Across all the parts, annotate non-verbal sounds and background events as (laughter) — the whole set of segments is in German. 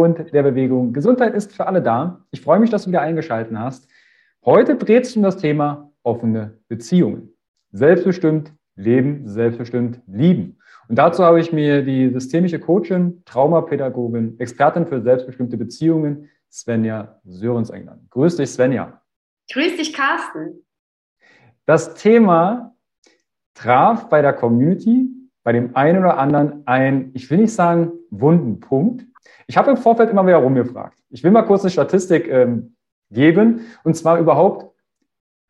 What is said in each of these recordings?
und der Bewegung Gesundheit ist für alle da. Ich freue mich, dass du wieder eingeschaltet hast. Heute dreht es um das Thema offene Beziehungen. Selbstbestimmt leben, selbstbestimmt lieben. Und dazu habe ich mir die systemische Coachin, Traumapädagogin, Expertin für selbstbestimmte Beziehungen, Svenja Sörens eingeladen. Grüß dich, Svenja. Grüß dich, Carsten. Das Thema traf bei der Community, bei dem einen oder anderen ein, ich will nicht sagen, wunden Punkt. Ich habe im Vorfeld immer wieder rumgefragt. Ich will mal kurz eine Statistik ähm, geben. Und zwar überhaupt,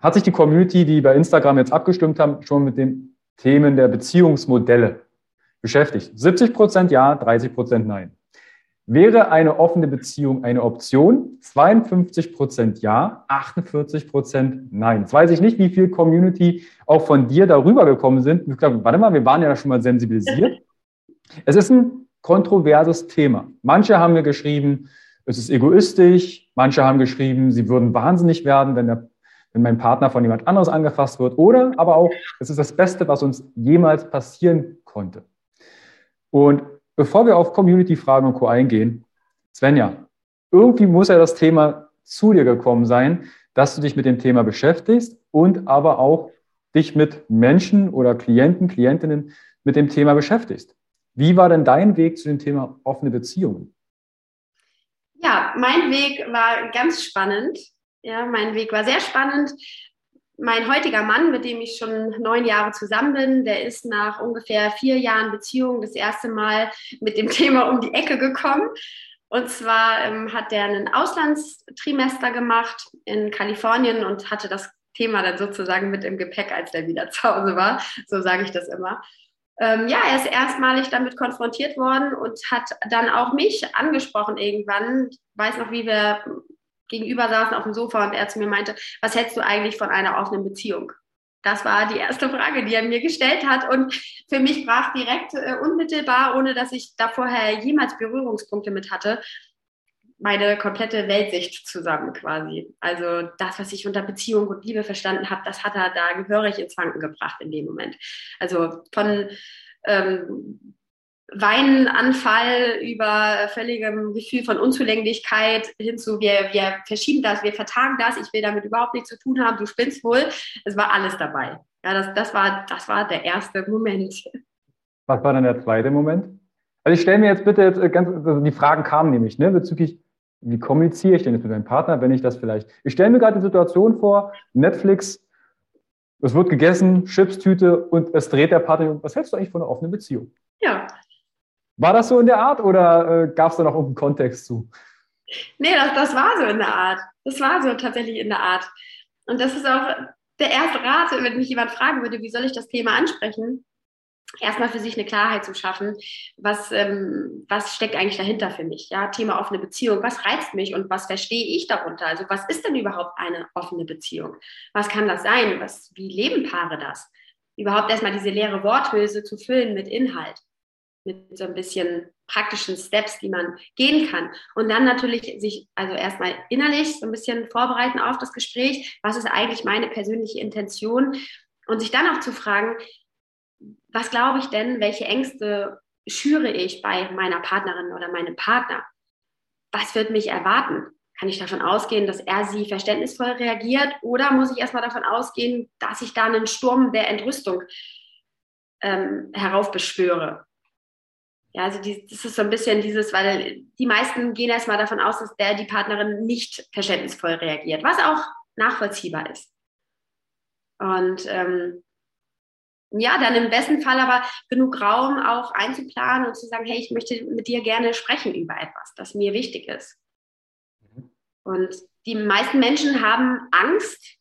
hat sich die Community, die bei Instagram jetzt abgestimmt haben, schon mit den Themen der Beziehungsmodelle beschäftigt. 70 Prozent ja, 30 Prozent nein. Wäre eine offene Beziehung eine Option? 52 Prozent ja, 48 Prozent nein. Jetzt weiß ich nicht, wie viel Community auch von dir darüber gekommen sind. Ich glaube, warte mal, wir waren ja schon mal sensibilisiert. Es ist ein kontroverses Thema. Manche haben mir geschrieben, es ist egoistisch. Manche haben geschrieben, sie würden wahnsinnig werden, wenn, der, wenn mein Partner von jemand anderes angefasst wird. Oder aber auch, es ist das Beste, was uns jemals passieren konnte. Und bevor wir auf Community-Fragen und Co. eingehen, Svenja, irgendwie muss ja das Thema zu dir gekommen sein, dass du dich mit dem Thema beschäftigst und aber auch dich mit Menschen oder Klienten, Klientinnen mit dem Thema beschäftigst. Wie war denn dein Weg zu dem Thema offene Beziehungen? Ja, mein Weg war ganz spannend. Ja, mein Weg war sehr spannend, mein heutiger Mann, mit dem ich schon neun Jahre zusammen bin, der ist nach ungefähr vier Jahren Beziehung das erste Mal mit dem (laughs) Thema um die Ecke gekommen. Und zwar ähm, hat er einen Auslandstrimester gemacht in Kalifornien und hatte das Thema dann sozusagen mit im Gepäck, als er wieder zu Hause war. So sage ich das immer. Ähm, ja, er ist erstmalig damit konfrontiert worden und hat dann auch mich angesprochen irgendwann. Ich weiß noch, wie wir gegenüber saßen auf dem Sofa und er zu mir meinte, was hältst du eigentlich von einer offenen Beziehung? Das war die erste Frage, die er mir gestellt hat. Und für mich brach direkt äh, unmittelbar, ohne dass ich da vorher jemals Berührungspunkte mit hatte, meine komplette Weltsicht zusammen quasi. Also das, was ich unter Beziehung und Liebe verstanden habe, das hat er da gehörig ins Wanken gebracht in dem Moment. Also von ähm, Weinanfall über völligem Gefühl von Unzulänglichkeit hin zu, wir, wir verschieben das, wir vertagen das, ich will damit überhaupt nichts zu tun haben, du spinnst wohl. Es war alles dabei. Ja, das, das, war, das war der erste Moment. Was war dann der zweite Moment? Also ich stelle mir jetzt bitte jetzt äh, ganz, also die Fragen kamen nämlich, ne, bezüglich, wie kommuniziere ich denn jetzt mit meinem Partner, wenn ich das vielleicht, ich stelle mir gerade die Situation vor, Netflix, es wird gegessen, Chipstüte und es dreht der Partner, was hältst du eigentlich von einer offenen Beziehung? Ja, war das so in der Art oder äh, gab es da noch irgendeinen Kontext zu? Nee, das, das war so in der Art. Das war so tatsächlich in der Art. Und das ist auch der erste Rat, wenn mich jemand fragen würde, wie soll ich das Thema ansprechen? Erstmal für sich eine Klarheit zu schaffen, was, ähm, was steckt eigentlich dahinter für mich? Ja, Thema offene Beziehung, was reizt mich und was verstehe ich darunter? Also was ist denn überhaupt eine offene Beziehung? Was kann das sein? Was, wie leben Paare das? Überhaupt erstmal diese leere Worthülse zu füllen mit Inhalt mit so ein bisschen praktischen Steps, die man gehen kann. Und dann natürlich sich also erstmal innerlich so ein bisschen vorbereiten auf das Gespräch. Was ist eigentlich meine persönliche Intention? Und sich dann auch zu fragen, was glaube ich denn, welche Ängste schüre ich bei meiner Partnerin oder meinem Partner? Was wird mich erwarten? Kann ich davon ausgehen, dass er sie verständnisvoll reagiert oder muss ich erstmal davon ausgehen, dass ich da einen Sturm der Entrüstung ähm, heraufbeschwöre? Ja, also die, das ist so ein bisschen dieses, weil die meisten gehen erstmal davon aus, dass der, die Partnerin nicht verständnisvoll reagiert, was auch nachvollziehbar ist. Und ähm, ja, dann im besten Fall aber genug Raum auch einzuplanen und zu sagen, hey, ich möchte mit dir gerne sprechen über etwas, das mir wichtig ist. Mhm. Und die meisten Menschen haben Angst.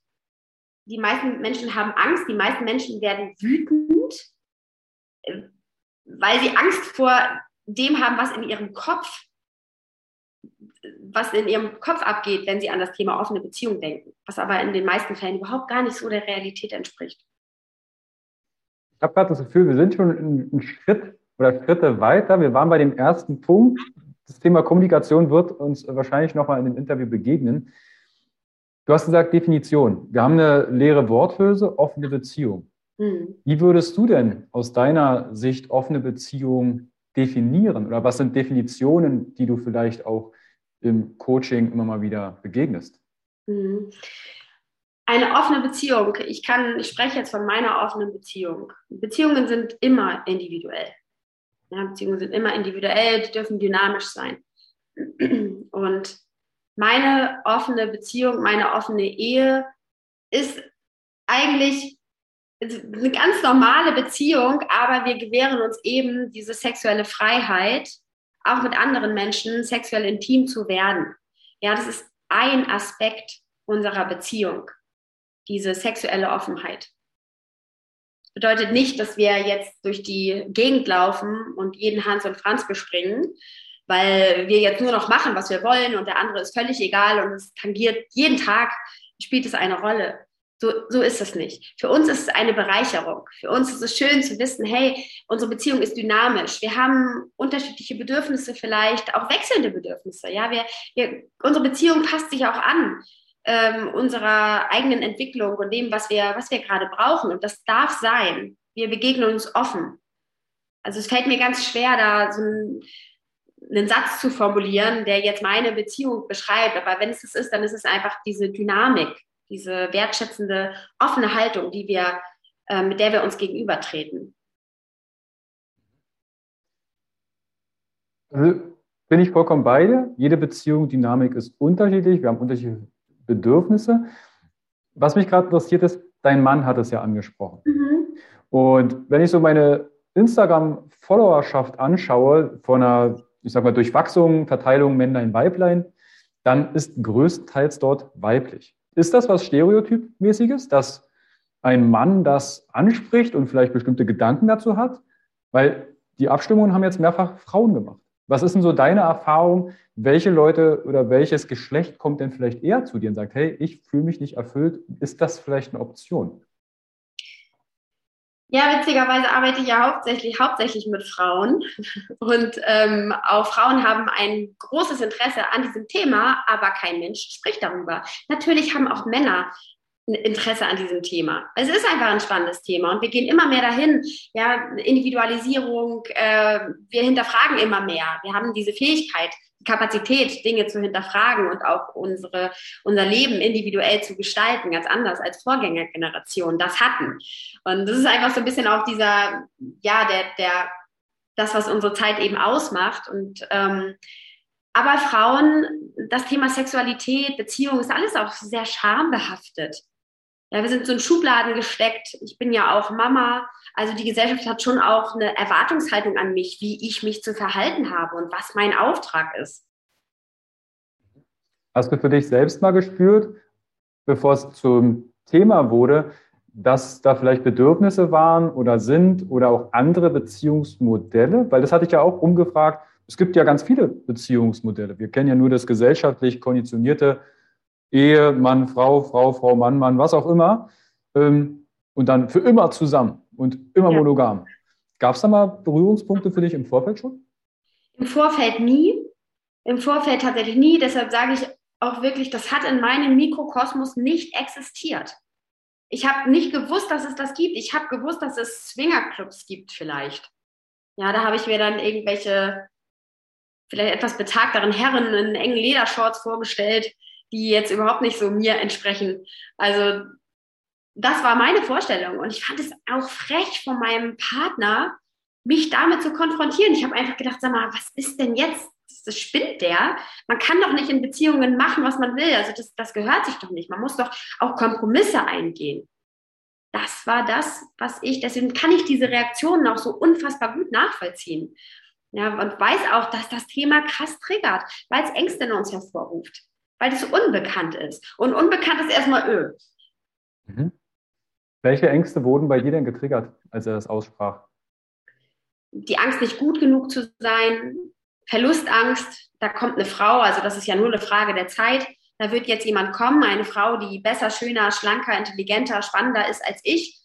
Die meisten Menschen haben Angst. Die meisten Menschen werden wütend, weil sie Angst vor dem haben, was in ihrem Kopf, was in ihrem Kopf abgeht, wenn sie an das Thema offene Beziehung denken, was aber in den meisten Fällen überhaupt gar nicht so der Realität entspricht. Ich habe gerade das Gefühl, wir sind schon einen Schritt oder Schritte weiter. Wir waren bei dem ersten Punkt. Das Thema Kommunikation wird uns wahrscheinlich nochmal in dem Interview begegnen. Du hast gesagt Definition. Wir haben eine leere Worthülse, offene Beziehung. Mhm. Wie würdest du denn aus deiner Sicht offene Beziehungen definieren? Oder was sind Definitionen, die du vielleicht auch im Coaching immer mal wieder begegnest? Mhm. Eine offene Beziehung. Ich kann, ich spreche jetzt von meiner offenen Beziehung. Beziehungen sind immer individuell. Ja, Beziehungen sind immer individuell, die dürfen dynamisch sein. Und meine offene Beziehung, meine offene Ehe ist eigentlich eine ganz normale Beziehung, aber wir gewähren uns eben diese sexuelle Freiheit, auch mit anderen Menschen sexuell intim zu werden. Ja, das ist ein Aspekt unserer Beziehung, diese sexuelle Offenheit. Bedeutet nicht, dass wir jetzt durch die Gegend laufen und jeden Hans und Franz bespringen, weil wir jetzt nur noch machen, was wir wollen und der andere ist völlig egal und es tangiert jeden Tag, spielt es eine Rolle. So, so ist es nicht. Für uns ist es eine Bereicherung. Für uns ist es schön zu wissen, hey, unsere Beziehung ist dynamisch. Wir haben unterschiedliche Bedürfnisse, vielleicht auch wechselnde Bedürfnisse. Ja, wir, wir, unsere Beziehung passt sich auch an ähm, unserer eigenen Entwicklung und dem, was wir, was wir gerade brauchen. Und das darf sein. Wir begegnen uns offen. Also es fällt mir ganz schwer, da so einen, einen Satz zu formulieren, der jetzt meine Beziehung beschreibt. Aber wenn es das ist, dann ist es einfach diese Dynamik diese wertschätzende, offene Haltung, die wir, äh, mit der wir uns gegenübertreten. Also bin ich vollkommen bei dir. Jede Beziehung, Dynamik ist unterschiedlich. Wir haben unterschiedliche Bedürfnisse. Was mich gerade interessiert ist, dein Mann hat es ja angesprochen. Mhm. Und wenn ich so meine Instagram-Followerschaft anschaue, von einer, ich sag mal, Durchwachsung, Verteilung Männlein, Weiblein, dann ist größtenteils dort weiblich. Ist das was Stereotypmäßiges, dass ein Mann das anspricht und vielleicht bestimmte Gedanken dazu hat? Weil die Abstimmungen haben jetzt mehrfach Frauen gemacht. Was ist denn so deine Erfahrung? Welche Leute oder welches Geschlecht kommt denn vielleicht eher zu dir und sagt, hey, ich fühle mich nicht erfüllt? Ist das vielleicht eine Option? Ja, witzigerweise arbeite ich ja hauptsächlich, hauptsächlich mit Frauen. (laughs) Und ähm, auch Frauen haben ein großes Interesse an diesem Thema, aber kein Mensch spricht darüber. Natürlich haben auch Männer Interesse an diesem Thema. Es ist einfach ein spannendes Thema und wir gehen immer mehr dahin. Ja, Individualisierung, äh, wir hinterfragen immer mehr. Wir haben diese Fähigkeit, Kapazität, Dinge zu hinterfragen und auch unsere, unser Leben individuell zu gestalten, ganz anders als Vorgängergenerationen das hatten. Und das ist einfach so ein bisschen auch dieser, ja, der, der, das, was unsere Zeit eben ausmacht. Und ähm, aber Frauen, das Thema Sexualität, Beziehung ist alles auch sehr schambehaftet. Ja, wir sind so in Schubladen gesteckt. Ich bin ja auch Mama. Also die Gesellschaft hat schon auch eine Erwartungshaltung an mich, wie ich mich zu verhalten habe und was mein Auftrag ist. Hast du für dich selbst mal gespürt, bevor es zum Thema wurde, dass da vielleicht Bedürfnisse waren oder sind oder auch andere Beziehungsmodelle? Weil das hatte ich ja auch umgefragt. Es gibt ja ganz viele Beziehungsmodelle. Wir kennen ja nur das gesellschaftlich konditionierte Ehe, Mann, Frau, Frau, Frau, Mann, Mann, was auch immer. Ähm, und dann für immer zusammen und immer ja. monogam. Gab es da mal Berührungspunkte für dich im Vorfeld schon? Im Vorfeld nie. Im Vorfeld tatsächlich nie. Deshalb sage ich auch wirklich, das hat in meinem Mikrokosmos nicht existiert. Ich habe nicht gewusst, dass es das gibt. Ich habe gewusst, dass es Swingerclubs gibt vielleicht. Ja, da habe ich mir dann irgendwelche vielleicht etwas betagteren Herren in engen Ledershorts vorgestellt, die jetzt überhaupt nicht so mir entsprechen. Also das war meine Vorstellung und ich fand es auch frech von meinem Partner, mich damit zu konfrontieren. Ich habe einfach gedacht, sag mal, was ist denn jetzt? Das spinnt der. Man kann doch nicht in Beziehungen machen, was man will. Also das, das gehört sich doch nicht. Man muss doch auch Kompromisse eingehen. Das war das, was ich, deswegen kann ich diese Reaktionen auch so unfassbar gut nachvollziehen. Ja, und weiß auch, dass das Thema krass triggert, weil es Ängste in uns hervorruft, weil es unbekannt ist. Und unbekannt ist erstmal Öl. Mhm. Welche Ängste wurden bei dir denn getriggert, als er das aussprach? Die Angst, nicht gut genug zu sein, Verlustangst, da kommt eine Frau, also das ist ja nur eine Frage der Zeit. Da wird jetzt jemand kommen, eine Frau, die besser, schöner, schlanker, intelligenter, spannender ist als ich.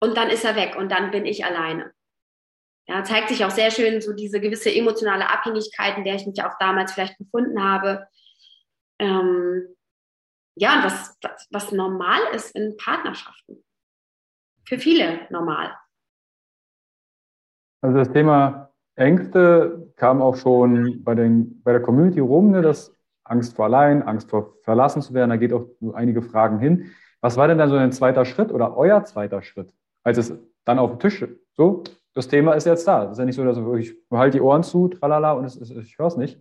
Und dann ist er weg und dann bin ich alleine. Ja, zeigt sich auch sehr schön so diese gewisse emotionale Abhängigkeit, in der ich mich auch damals vielleicht befunden habe. Ähm, ja, und was, was, was normal ist in Partnerschaften. Für viele normal. Also das Thema Ängste kam auch schon bei, den, bei der Community rum, ne, dass Angst vor allein, Angst vor verlassen zu werden, da geht auch nur einige Fragen hin. Was war denn dann so ein zweiter Schritt oder euer zweiter Schritt, als es dann auf dem Tisch so, das Thema ist jetzt da. Das ist ja nicht so, dass ich halte die Ohren zu, tralala, und es, es, ich höre es nicht.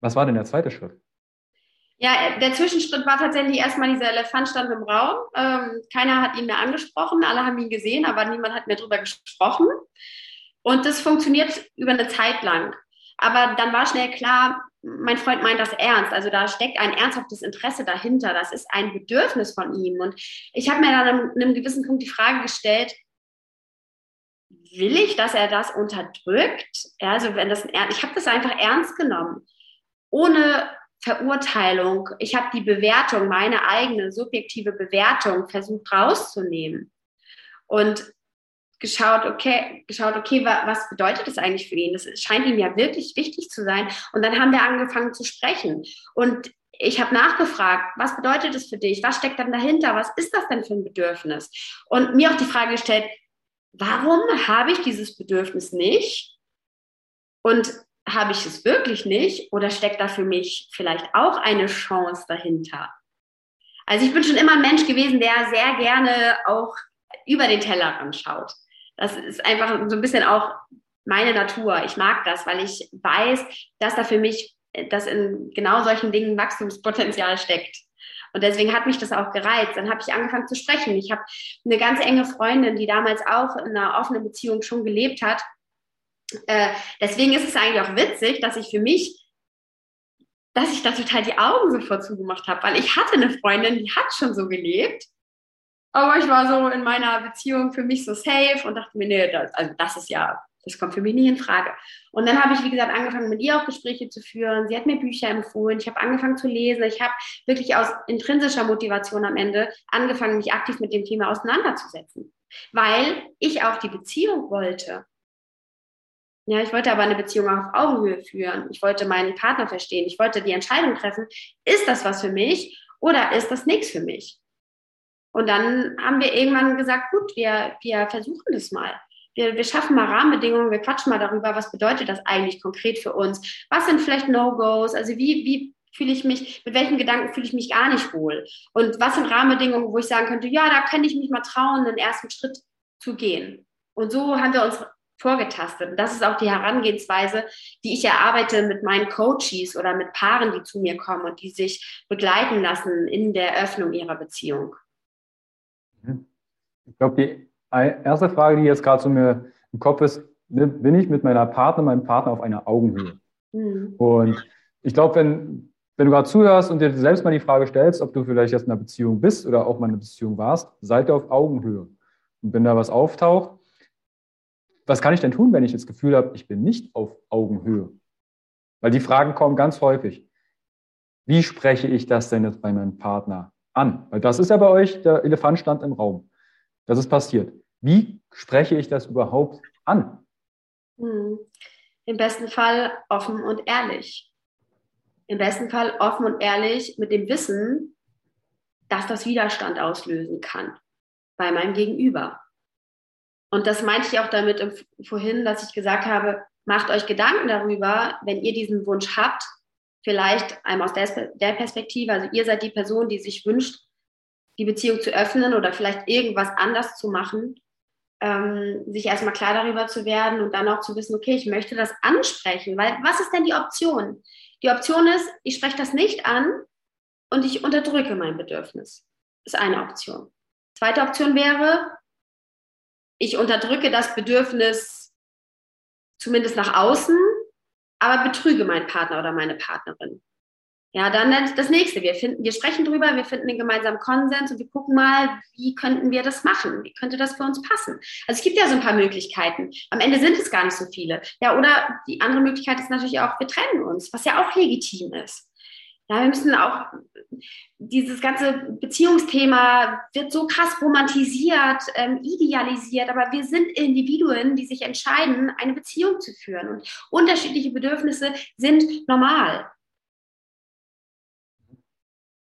Was war denn der zweite Schritt? Ja, der Zwischenschritt war tatsächlich erstmal dieser Elefant stand im Raum. Ähm, keiner hat ihn mehr angesprochen, alle haben ihn gesehen, aber niemand hat mehr drüber gesprochen. Und das funktioniert über eine Zeit lang. Aber dann war schnell klar, mein Freund meint das ernst. Also da steckt ein ernsthaftes Interesse dahinter. Das ist ein Bedürfnis von ihm. Und ich habe mir dann an einem gewissen Punkt die Frage gestellt, will ich, dass er das unterdrückt? Ja, also wenn das, ich habe das einfach ernst genommen, ohne Verurteilung. Ich habe die Bewertung, meine eigene subjektive Bewertung versucht rauszunehmen und geschaut, okay, geschaut, okay, was bedeutet das eigentlich für ihn? Das scheint ihm ja wirklich wichtig zu sein. Und dann haben wir angefangen zu sprechen. Und ich habe nachgefragt, was bedeutet das für dich? Was steckt dann dahinter? Was ist das denn für ein Bedürfnis? Und mir auch die Frage gestellt, warum habe ich dieses Bedürfnis nicht? Und habe ich es wirklich nicht? Oder steckt da für mich vielleicht auch eine Chance dahinter? Also ich bin schon immer ein Mensch gewesen, der sehr gerne auch über den Tellerrand schaut. Das ist einfach so ein bisschen auch meine Natur. Ich mag das, weil ich weiß, dass da für mich, dass in genau solchen Dingen Wachstumspotenzial steckt. Und deswegen hat mich das auch gereizt. Dann habe ich angefangen zu sprechen. Ich habe eine ganz enge Freundin, die damals auch in einer offenen Beziehung schon gelebt hat. Äh, deswegen ist es eigentlich auch witzig, dass ich für mich, dass ich da total die Augen sofort zugemacht habe, weil ich hatte eine Freundin, die hat schon so gelebt. Aber ich war so in meiner Beziehung für mich so safe und dachte mir, nee, das, also das ist ja das kommt für mich nicht in Frage. Und dann habe ich, wie gesagt, angefangen, mit ihr auch Gespräche zu führen. Sie hat mir Bücher empfohlen. Ich habe angefangen zu lesen. Ich habe wirklich aus intrinsischer Motivation am Ende angefangen, mich aktiv mit dem Thema auseinanderzusetzen, weil ich auch die Beziehung wollte. Ja, ich wollte aber eine Beziehung auf Augenhöhe führen. Ich wollte meinen Partner verstehen. Ich wollte die Entscheidung treffen, ist das was für mich oder ist das nichts für mich? Und dann haben wir irgendwann gesagt, gut, wir, wir versuchen das mal wir, wir schaffen mal Rahmenbedingungen, wir quatschen mal darüber, was bedeutet das eigentlich konkret für uns? Was sind vielleicht No-Gos? Also wie, wie fühle ich mich, mit welchen Gedanken fühle ich mich gar nicht wohl? Und was sind Rahmenbedingungen, wo ich sagen könnte, ja, da könnte ich mich mal trauen, den ersten Schritt zu gehen. Und so haben wir uns vorgetastet. Und das ist auch die Herangehensweise, die ich erarbeite mit meinen Coaches oder mit Paaren, die zu mir kommen und die sich begleiten lassen in der Öffnung ihrer Beziehung. Mhm. Ich glaube, die erste Frage, die jetzt gerade zu mir im Kopf ist, ne, bin ich mit meiner Partner, meinem Partner auf einer Augenhöhe? Mhm. Und ich glaube, wenn, wenn du gerade zuhörst und dir selbst mal die Frage stellst, ob du vielleicht jetzt in einer Beziehung bist oder auch mal in einer Beziehung warst, seid ihr auf Augenhöhe. Und wenn da was auftaucht, was kann ich denn tun, wenn ich das Gefühl habe, ich bin nicht auf Augenhöhe? Weil die Fragen kommen ganz häufig. Wie spreche ich das denn jetzt bei meinem Partner an? Weil das ist ja bei euch, der Elefant stand im Raum. Das ist passiert. Wie spreche ich das überhaupt an? Hm. Im besten Fall offen und ehrlich. Im besten Fall offen und ehrlich mit dem Wissen, dass das Widerstand auslösen kann bei meinem Gegenüber. Und das meinte ich auch damit vorhin, dass ich gesagt habe, macht euch Gedanken darüber, wenn ihr diesen Wunsch habt, vielleicht einmal aus der Perspektive, also ihr seid die Person, die sich wünscht, die Beziehung zu öffnen oder vielleicht irgendwas anders zu machen, ähm, sich erstmal klar darüber zu werden und dann auch zu wissen, okay, ich möchte das ansprechen, weil was ist denn die Option? Die Option ist, ich spreche das nicht an und ich unterdrücke mein Bedürfnis. Ist eine Option. Zweite Option wäre, ich unterdrücke das Bedürfnis zumindest nach außen, aber betrüge meinen Partner oder meine Partnerin. Ja, dann das nächste. Wir finden, wir sprechen drüber, wir finden den gemeinsamen Konsens und wir gucken mal, wie könnten wir das machen? Wie könnte das für uns passen? Also es gibt ja so ein paar Möglichkeiten. Am Ende sind es gar nicht so viele. Ja, oder die andere Möglichkeit ist natürlich auch, wir trennen uns, was ja auch legitim ist. Ja, wir müssen auch, dieses ganze Beziehungsthema wird so krass romantisiert, ähm, idealisiert, aber wir sind Individuen, die sich entscheiden, eine Beziehung zu führen. Und unterschiedliche Bedürfnisse sind normal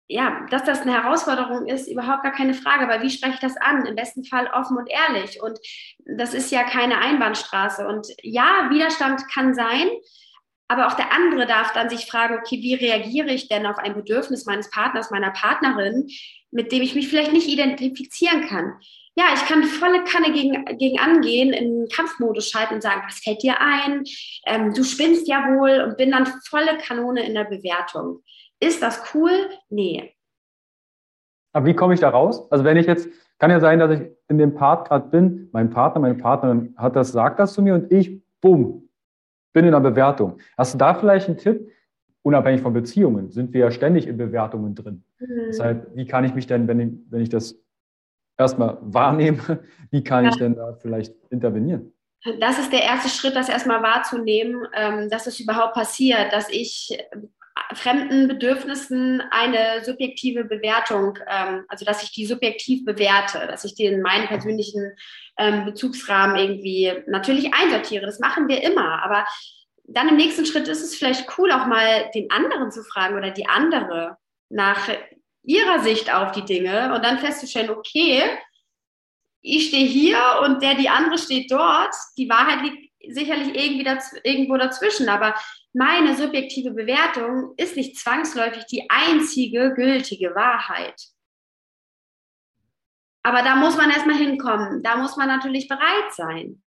ja, dass das eine Herausforderung ist, überhaupt gar keine Frage, weil wie spreche ich das an? Im besten Fall offen und ehrlich. Und das ist ja keine Einbahnstraße. Und ja, Widerstand kann sein, aber auch der andere darf dann sich fragen, okay, wie reagiere ich denn auf ein Bedürfnis meines Partners, meiner Partnerin, mit dem ich mich vielleicht nicht identifizieren kann? Ja, ich kann volle Kanne gegen, gegen angehen, in Kampfmodus schalten und sagen, was fällt dir ein? Ähm, du spinnst ja wohl und bin dann volle Kanone in der Bewertung. Ist das cool? Nee. Aber wie komme ich da raus? Also wenn ich jetzt, kann ja sein, dass ich in dem Part gerade bin, mein Partner, meine Partnerin hat das, sagt das zu mir und ich, bumm, bin in einer Bewertung. Hast du da vielleicht einen Tipp? Unabhängig von Beziehungen sind wir ja ständig in Bewertungen drin. Mhm. Deshalb, wie kann ich mich denn, wenn ich, wenn ich das erstmal wahrnehme, (laughs) wie kann ja. ich denn da vielleicht intervenieren? Das ist der erste Schritt, das erstmal wahrzunehmen, ähm, dass es überhaupt passiert, dass ich fremden Bedürfnissen eine subjektive Bewertung, ähm, also dass ich die subjektiv bewerte, dass ich den meinen persönlichen ähm, Bezugsrahmen irgendwie natürlich einsortiere. Das machen wir immer, aber dann im nächsten Schritt ist es vielleicht cool, auch mal den anderen zu fragen oder die andere nach ihrer Sicht auf die Dinge und dann festzustellen, okay, ich stehe hier und der, die andere steht dort. Die Wahrheit liegt sicherlich irgendwie daz irgendwo dazwischen, aber meine subjektive Bewertung ist nicht zwangsläufig die einzige gültige Wahrheit. Aber da muss man erstmal hinkommen. Da muss man natürlich bereit sein.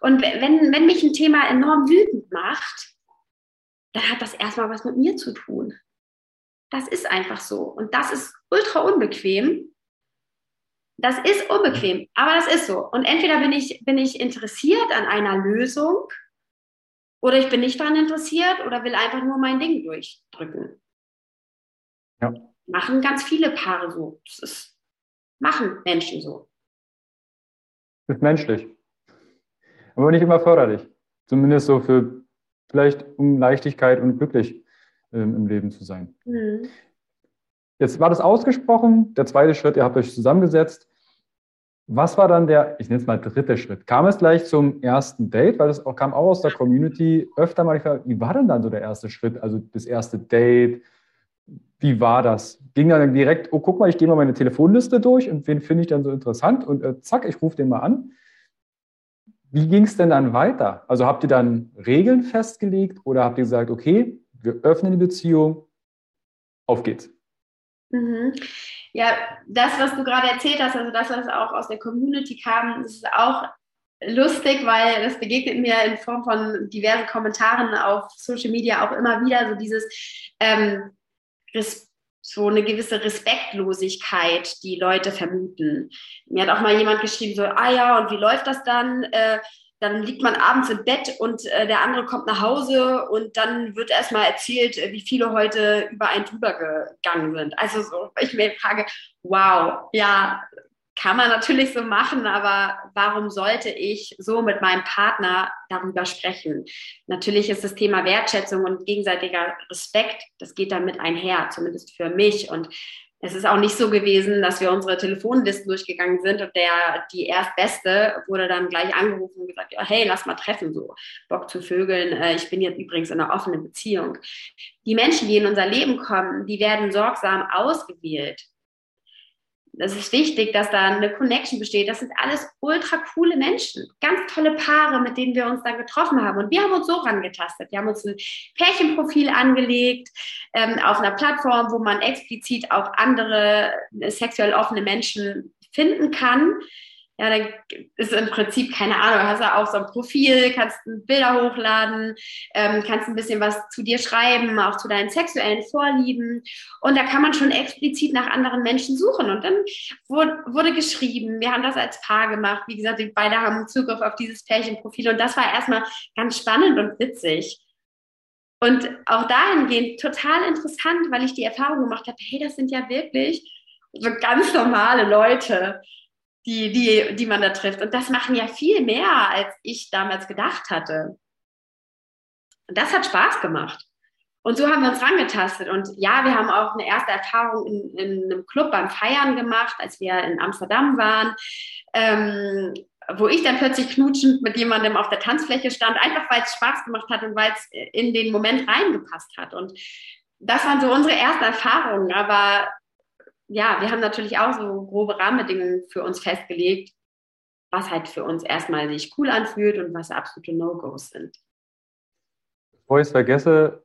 Und wenn, wenn mich ein Thema enorm wütend macht, dann hat das erstmal was mit mir zu tun. Das ist einfach so. Und das ist ultra unbequem. Das ist unbequem, aber das ist so. Und entweder bin ich, bin ich interessiert an einer Lösung oder ich bin nicht daran interessiert oder will einfach nur mein Ding durchdrücken. Ja. Machen ganz viele Paare so. Das ist, machen Menschen so. Ist menschlich. Aber nicht immer förderlich. Zumindest so für vielleicht um Leichtigkeit und glücklich ähm, im Leben zu sein. Mhm. Jetzt war das ausgesprochen. Der zweite Schritt, ihr habt euch zusammengesetzt. Was war dann der, ich nenne es mal dritte Schritt? Kam es gleich zum ersten Date? Weil das auch, kam auch aus der Community öfter mal. Gefragt, wie war denn dann so der erste Schritt? Also das erste Date? Wie war das? Ging dann direkt, oh, guck mal, ich gehe mal meine Telefonliste durch und wen finde ich dann so interessant? Und äh, zack, ich rufe den mal an. Wie ging es denn dann weiter? Also habt ihr dann Regeln festgelegt oder habt ihr gesagt, okay, wir öffnen die Beziehung, auf geht's? Mhm. Ja, das, was du gerade erzählt hast, also das, was auch aus der Community kam, ist auch lustig, weil das begegnet mir in Form von diversen Kommentaren auf Social Media auch immer wieder, so dieses ähm, so eine gewisse Respektlosigkeit, die Leute vermuten. Mir hat auch mal jemand geschrieben, so, ah ja, und wie läuft das dann? Äh, dann liegt man abends im Bett und äh, der andere kommt nach Hause und dann wird erstmal erzählt, äh, wie viele heute über einen drüber gegangen sind. Also so, ich mir frage, wow, ja, kann man natürlich so machen, aber warum sollte ich so mit meinem Partner darüber sprechen? Natürlich ist das Thema Wertschätzung und gegenseitiger Respekt, das geht damit einher, zumindest für mich. Und es ist auch nicht so gewesen, dass wir unsere Telefonlisten durchgegangen sind und der, die Erstbeste wurde dann gleich angerufen und gesagt, hey, lass mal treffen, so Bock zu vögeln. Äh, ich bin jetzt übrigens in einer offenen Beziehung. Die Menschen, die in unser Leben kommen, die werden sorgsam ausgewählt das ist wichtig, dass da eine Connection besteht. Das sind alles ultra coole Menschen, ganz tolle Paare, mit denen wir uns dann getroffen haben. Und wir haben uns so rangetastet. Wir haben uns ein Pärchenprofil angelegt ähm, auf einer Plattform, wo man explizit auch andere äh, sexuell offene Menschen finden kann ja, dann ist im Prinzip, keine Ahnung, hast du auch so ein Profil, kannst Bilder hochladen, ähm, kannst ein bisschen was zu dir schreiben, auch zu deinen sexuellen Vorlieben. Und da kann man schon explizit nach anderen Menschen suchen. Und dann wurde, wurde geschrieben, wir haben das als Paar gemacht. Wie gesagt, beide haben Zugriff auf dieses Pärchenprofil. Und das war erstmal ganz spannend und witzig. Und auch dahingehend total interessant, weil ich die Erfahrung gemacht habe, hey, das sind ja wirklich so ganz normale Leute die, die, die man da trifft. Und das machen ja viel mehr, als ich damals gedacht hatte. Und das hat Spaß gemacht. Und so haben wir uns rangetastet. Und ja, wir haben auch eine erste Erfahrung in, in einem Club beim Feiern gemacht, als wir in Amsterdam waren, ähm, wo ich dann plötzlich knutschend mit jemandem auf der Tanzfläche stand, einfach weil es Spaß gemacht hat und weil es in den Moment reingepasst hat. Und das waren so unsere ersten Erfahrungen. Aber ja, wir haben natürlich auch so grobe Rahmenbedingungen für uns festgelegt, was halt für uns erstmal sich cool anfühlt und was absolute No-Gos sind. Bevor ich es vergesse,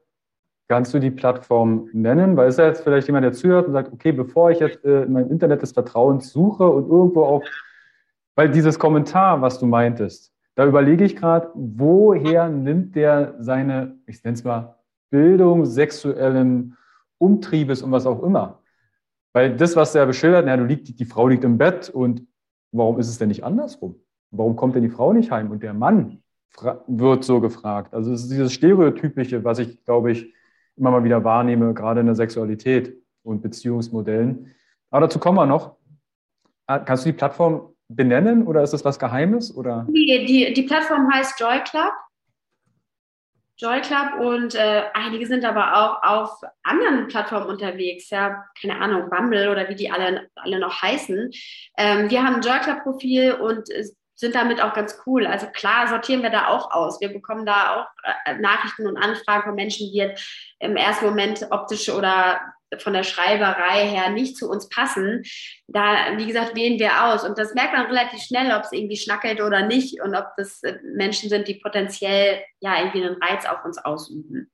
kannst du die Plattform nennen? Weil es ja jetzt vielleicht jemand, der zuhört und sagt, okay, bevor ich jetzt äh, in meinem Internet des Vertrauens suche und irgendwo auch, weil dieses Kommentar, was du meintest, da überlege ich gerade, woher nimmt der seine, ich nenne es mal, Bildung sexuellen Umtriebes und was auch immer. Weil das, was er beschildert, na, du liegt, die Frau liegt im Bett und warum ist es denn nicht andersrum? Warum kommt denn die Frau nicht heim und der Mann wird so gefragt? Also es ist dieses Stereotypische, was ich, glaube ich, immer mal wieder wahrnehme, gerade in der Sexualität und Beziehungsmodellen. Aber dazu kommen wir noch. Ah, kannst du die Plattform benennen oder ist das was Geheimes? Oder? Die, die, die Plattform heißt Joy Club Joy Club und äh, einige sind aber auch auf anderen Plattformen unterwegs, ja, keine Ahnung, Bumble oder wie die alle, alle noch heißen. Ähm, wir haben ein Joy Club Profil und sind damit auch ganz cool. Also klar sortieren wir da auch aus. Wir bekommen da auch äh, Nachrichten und Anfragen von Menschen, die jetzt im ersten Moment optisch oder von der Schreiberei her nicht zu uns passen, da, wie gesagt, wählen wir aus. Und das merkt man relativ schnell, ob es irgendwie schnackelt oder nicht und ob das äh, Menschen sind, die potenziell ja irgendwie einen Reiz auf uns ausüben.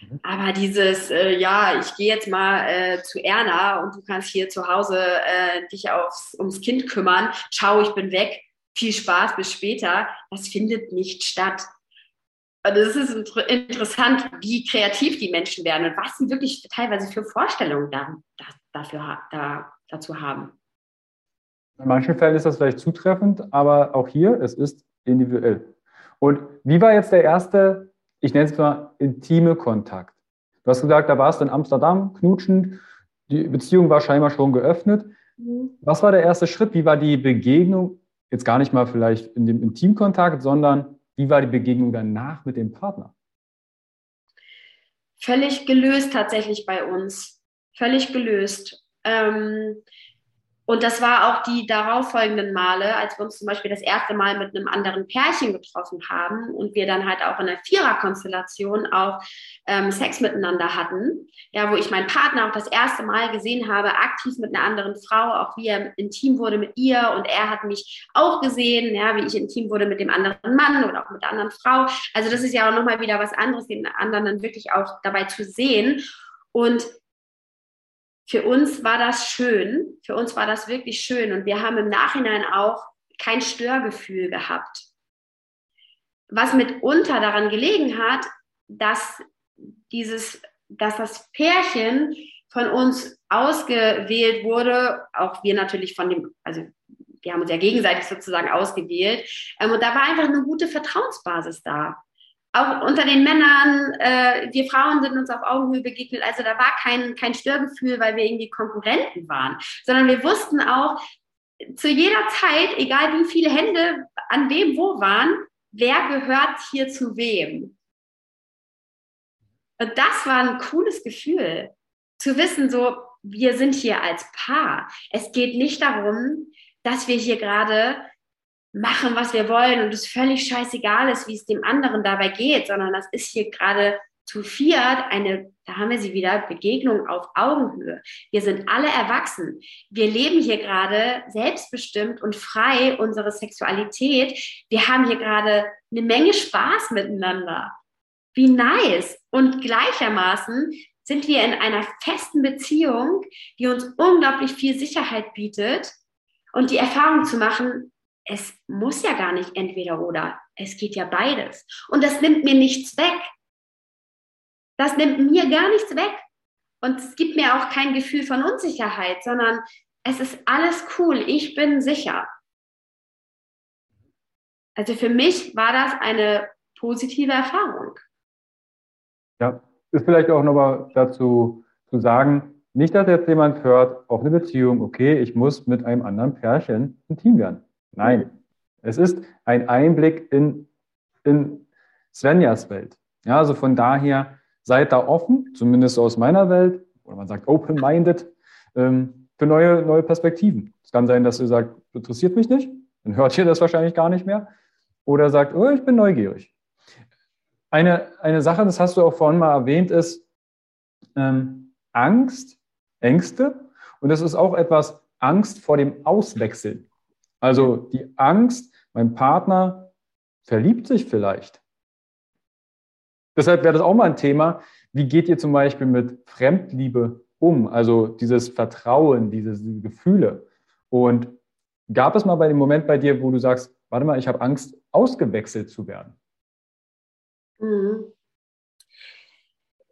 Mhm. Aber dieses, äh, ja, ich gehe jetzt mal äh, zu Erna und du kannst hier zu Hause äh, dich aufs, ums Kind kümmern, ciao, ich bin weg, viel Spaß, bis später, das findet nicht statt. Also es ist interessant, wie kreativ die Menschen werden und was sie wirklich teilweise für Vorstellungen da, da, dafür, da, dazu haben. In manchen Fällen ist das vielleicht zutreffend, aber auch hier, es ist individuell. Und wie war jetzt der erste, ich nenne es mal, intime Kontakt? Du hast gesagt, da warst du in Amsterdam knutschend, die Beziehung war scheinbar schon geöffnet. Mhm. Was war der erste Schritt? Wie war die Begegnung? Jetzt gar nicht mal vielleicht in dem Intimkontakt, sondern wie war die Begegnung danach mit dem Partner? Völlig gelöst tatsächlich bei uns. Völlig gelöst. Ähm, und das war auch die darauffolgenden Male, als wir uns zum Beispiel das erste Mal mit einem anderen Pärchen getroffen haben und wir dann halt auch in einer Viererkonstellation auch ähm, Sex miteinander hatten. Ja, wo ich meinen Partner auch das erste Mal gesehen habe, aktiv mit einer anderen Frau, auch wie er intim wurde mit ihr und er hat mich auch gesehen, ja, wie ich intim wurde mit dem anderen Mann oder auch mit der anderen Frau. Also das ist ja auch nochmal wieder was anderes, den anderen dann wirklich auch dabei zu sehen. Und für uns war das schön, für uns war das wirklich schön und wir haben im Nachhinein auch kein Störgefühl gehabt. Was mitunter daran gelegen hat, dass dieses, dass das Pärchen von uns ausgewählt wurde, auch wir natürlich von dem, also wir haben uns ja gegenseitig sozusagen ausgewählt. Ähm, und da war einfach eine gute Vertrauensbasis da auch unter den Männern, äh, wir Frauen sind uns auf Augenhöhe begegnet. Also da war kein, kein Störgefühl, weil wir irgendwie Konkurrenten waren, sondern wir wussten auch zu jeder Zeit, egal wie viele Hände an wem wo waren, wer gehört hier zu wem. Und das war ein cooles Gefühl, zu wissen, so, wir sind hier als Paar. Es geht nicht darum, dass wir hier gerade machen, was wir wollen und es völlig scheißegal ist, wie es dem anderen dabei geht, sondern das ist hier gerade zu viert eine, da haben wir sie wieder, Begegnung auf Augenhöhe. Wir sind alle erwachsen. Wir leben hier gerade selbstbestimmt und frei unsere Sexualität. Wir haben hier gerade eine Menge Spaß miteinander. Wie nice. Und gleichermaßen sind wir in einer festen Beziehung, die uns unglaublich viel Sicherheit bietet und die Erfahrung zu machen, es muss ja gar nicht entweder oder. Es geht ja beides. Und das nimmt mir nichts weg. Das nimmt mir gar nichts weg. Und es gibt mir auch kein Gefühl von Unsicherheit, sondern es ist alles cool. Ich bin sicher. Also für mich war das eine positive Erfahrung. Ja, ist vielleicht auch nochmal dazu zu sagen, nicht, dass jetzt jemand hört, auf eine Beziehung, okay, ich muss mit einem anderen Pärchen ein Team werden. Nein, es ist ein Einblick in, in Svenjas Welt. Ja, also von daher seid da offen, zumindest aus meiner Welt, oder man sagt open-minded, ähm, für neue, neue Perspektiven. Es kann sein, dass ihr sagt, interessiert mich nicht, dann hört ihr das wahrscheinlich gar nicht mehr. Oder sagt, oh, ich bin neugierig. Eine, eine Sache, das hast du auch vorhin mal erwähnt, ist ähm, Angst, Ängste. Und das ist auch etwas Angst vor dem Auswechseln. Also die Angst, mein Partner verliebt sich vielleicht. Deshalb wäre das auch mal ein Thema. Wie geht ihr zum Beispiel mit Fremdliebe um? Also dieses Vertrauen, diese, diese Gefühle. Und gab es mal bei dem Moment bei dir, wo du sagst, warte mal, ich habe Angst, ausgewechselt zu werden? Mhm.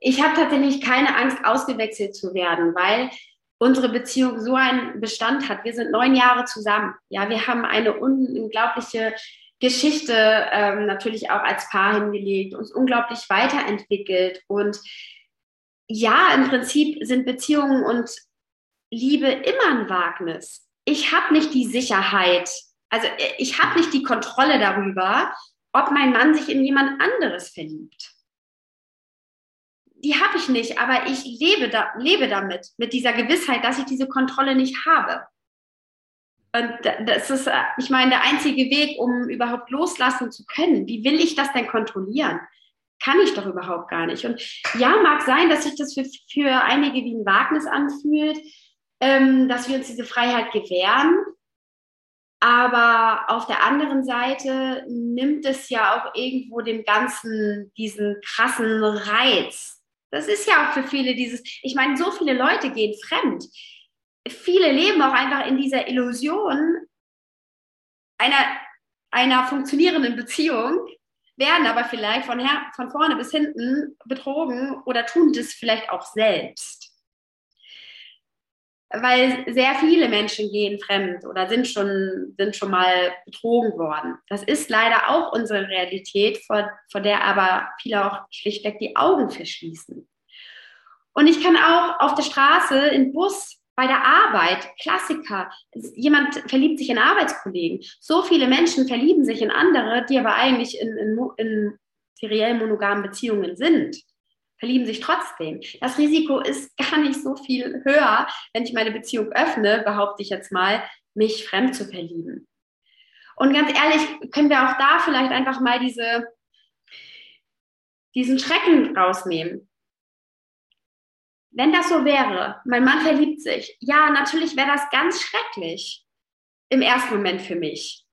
Ich habe tatsächlich keine Angst, ausgewechselt zu werden, weil unsere Beziehung so einen Bestand hat. Wir sind neun Jahre zusammen. Ja, wir haben eine unglaubliche Geschichte ähm, natürlich auch als Paar hingelegt, uns unglaublich weiterentwickelt. Und ja, im Prinzip sind Beziehungen und Liebe immer ein Wagnis. Ich habe nicht die Sicherheit, also ich habe nicht die Kontrolle darüber, ob mein Mann sich in jemand anderes verliebt die habe ich nicht, aber ich lebe, da, lebe damit, mit dieser Gewissheit, dass ich diese Kontrolle nicht habe. Und das ist, äh, ich meine, der einzige Weg, um überhaupt loslassen zu können. Wie will ich das denn kontrollieren? Kann ich doch überhaupt gar nicht. Und ja, mag sein, dass sich das für, für einige wie ein Wagnis anfühlt, ähm, dass wir uns diese Freiheit gewähren. Aber auf der anderen Seite nimmt es ja auch irgendwo dem Ganzen diesen krassen Reiz, das ist ja auch für viele dieses, ich meine, so viele Leute gehen fremd. Viele leben auch einfach in dieser Illusion einer, einer funktionierenden Beziehung, werden aber vielleicht von, her, von vorne bis hinten betrogen oder tun das vielleicht auch selbst weil sehr viele Menschen gehen fremd oder sind schon, sind schon mal betrogen worden. Das ist leider auch unsere Realität, vor, vor der aber viele auch schlichtweg die Augen verschließen. Und ich kann auch auf der Straße, im Bus, bei der Arbeit, Klassiker, jemand verliebt sich in Arbeitskollegen. So viele Menschen verlieben sich in andere, die aber eigentlich in, in, in seriell monogamen Beziehungen sind verlieben sich trotzdem. Das Risiko ist (laughs) gar nicht so viel höher, wenn ich meine Beziehung öffne, behaupte ich jetzt mal, mich fremd zu verlieben. Und ganz ehrlich, können wir auch da vielleicht einfach mal diese, diesen Schrecken rausnehmen. Wenn das so wäre, mein Mann verliebt sich, ja, natürlich wäre das ganz schrecklich im ersten Moment für mich.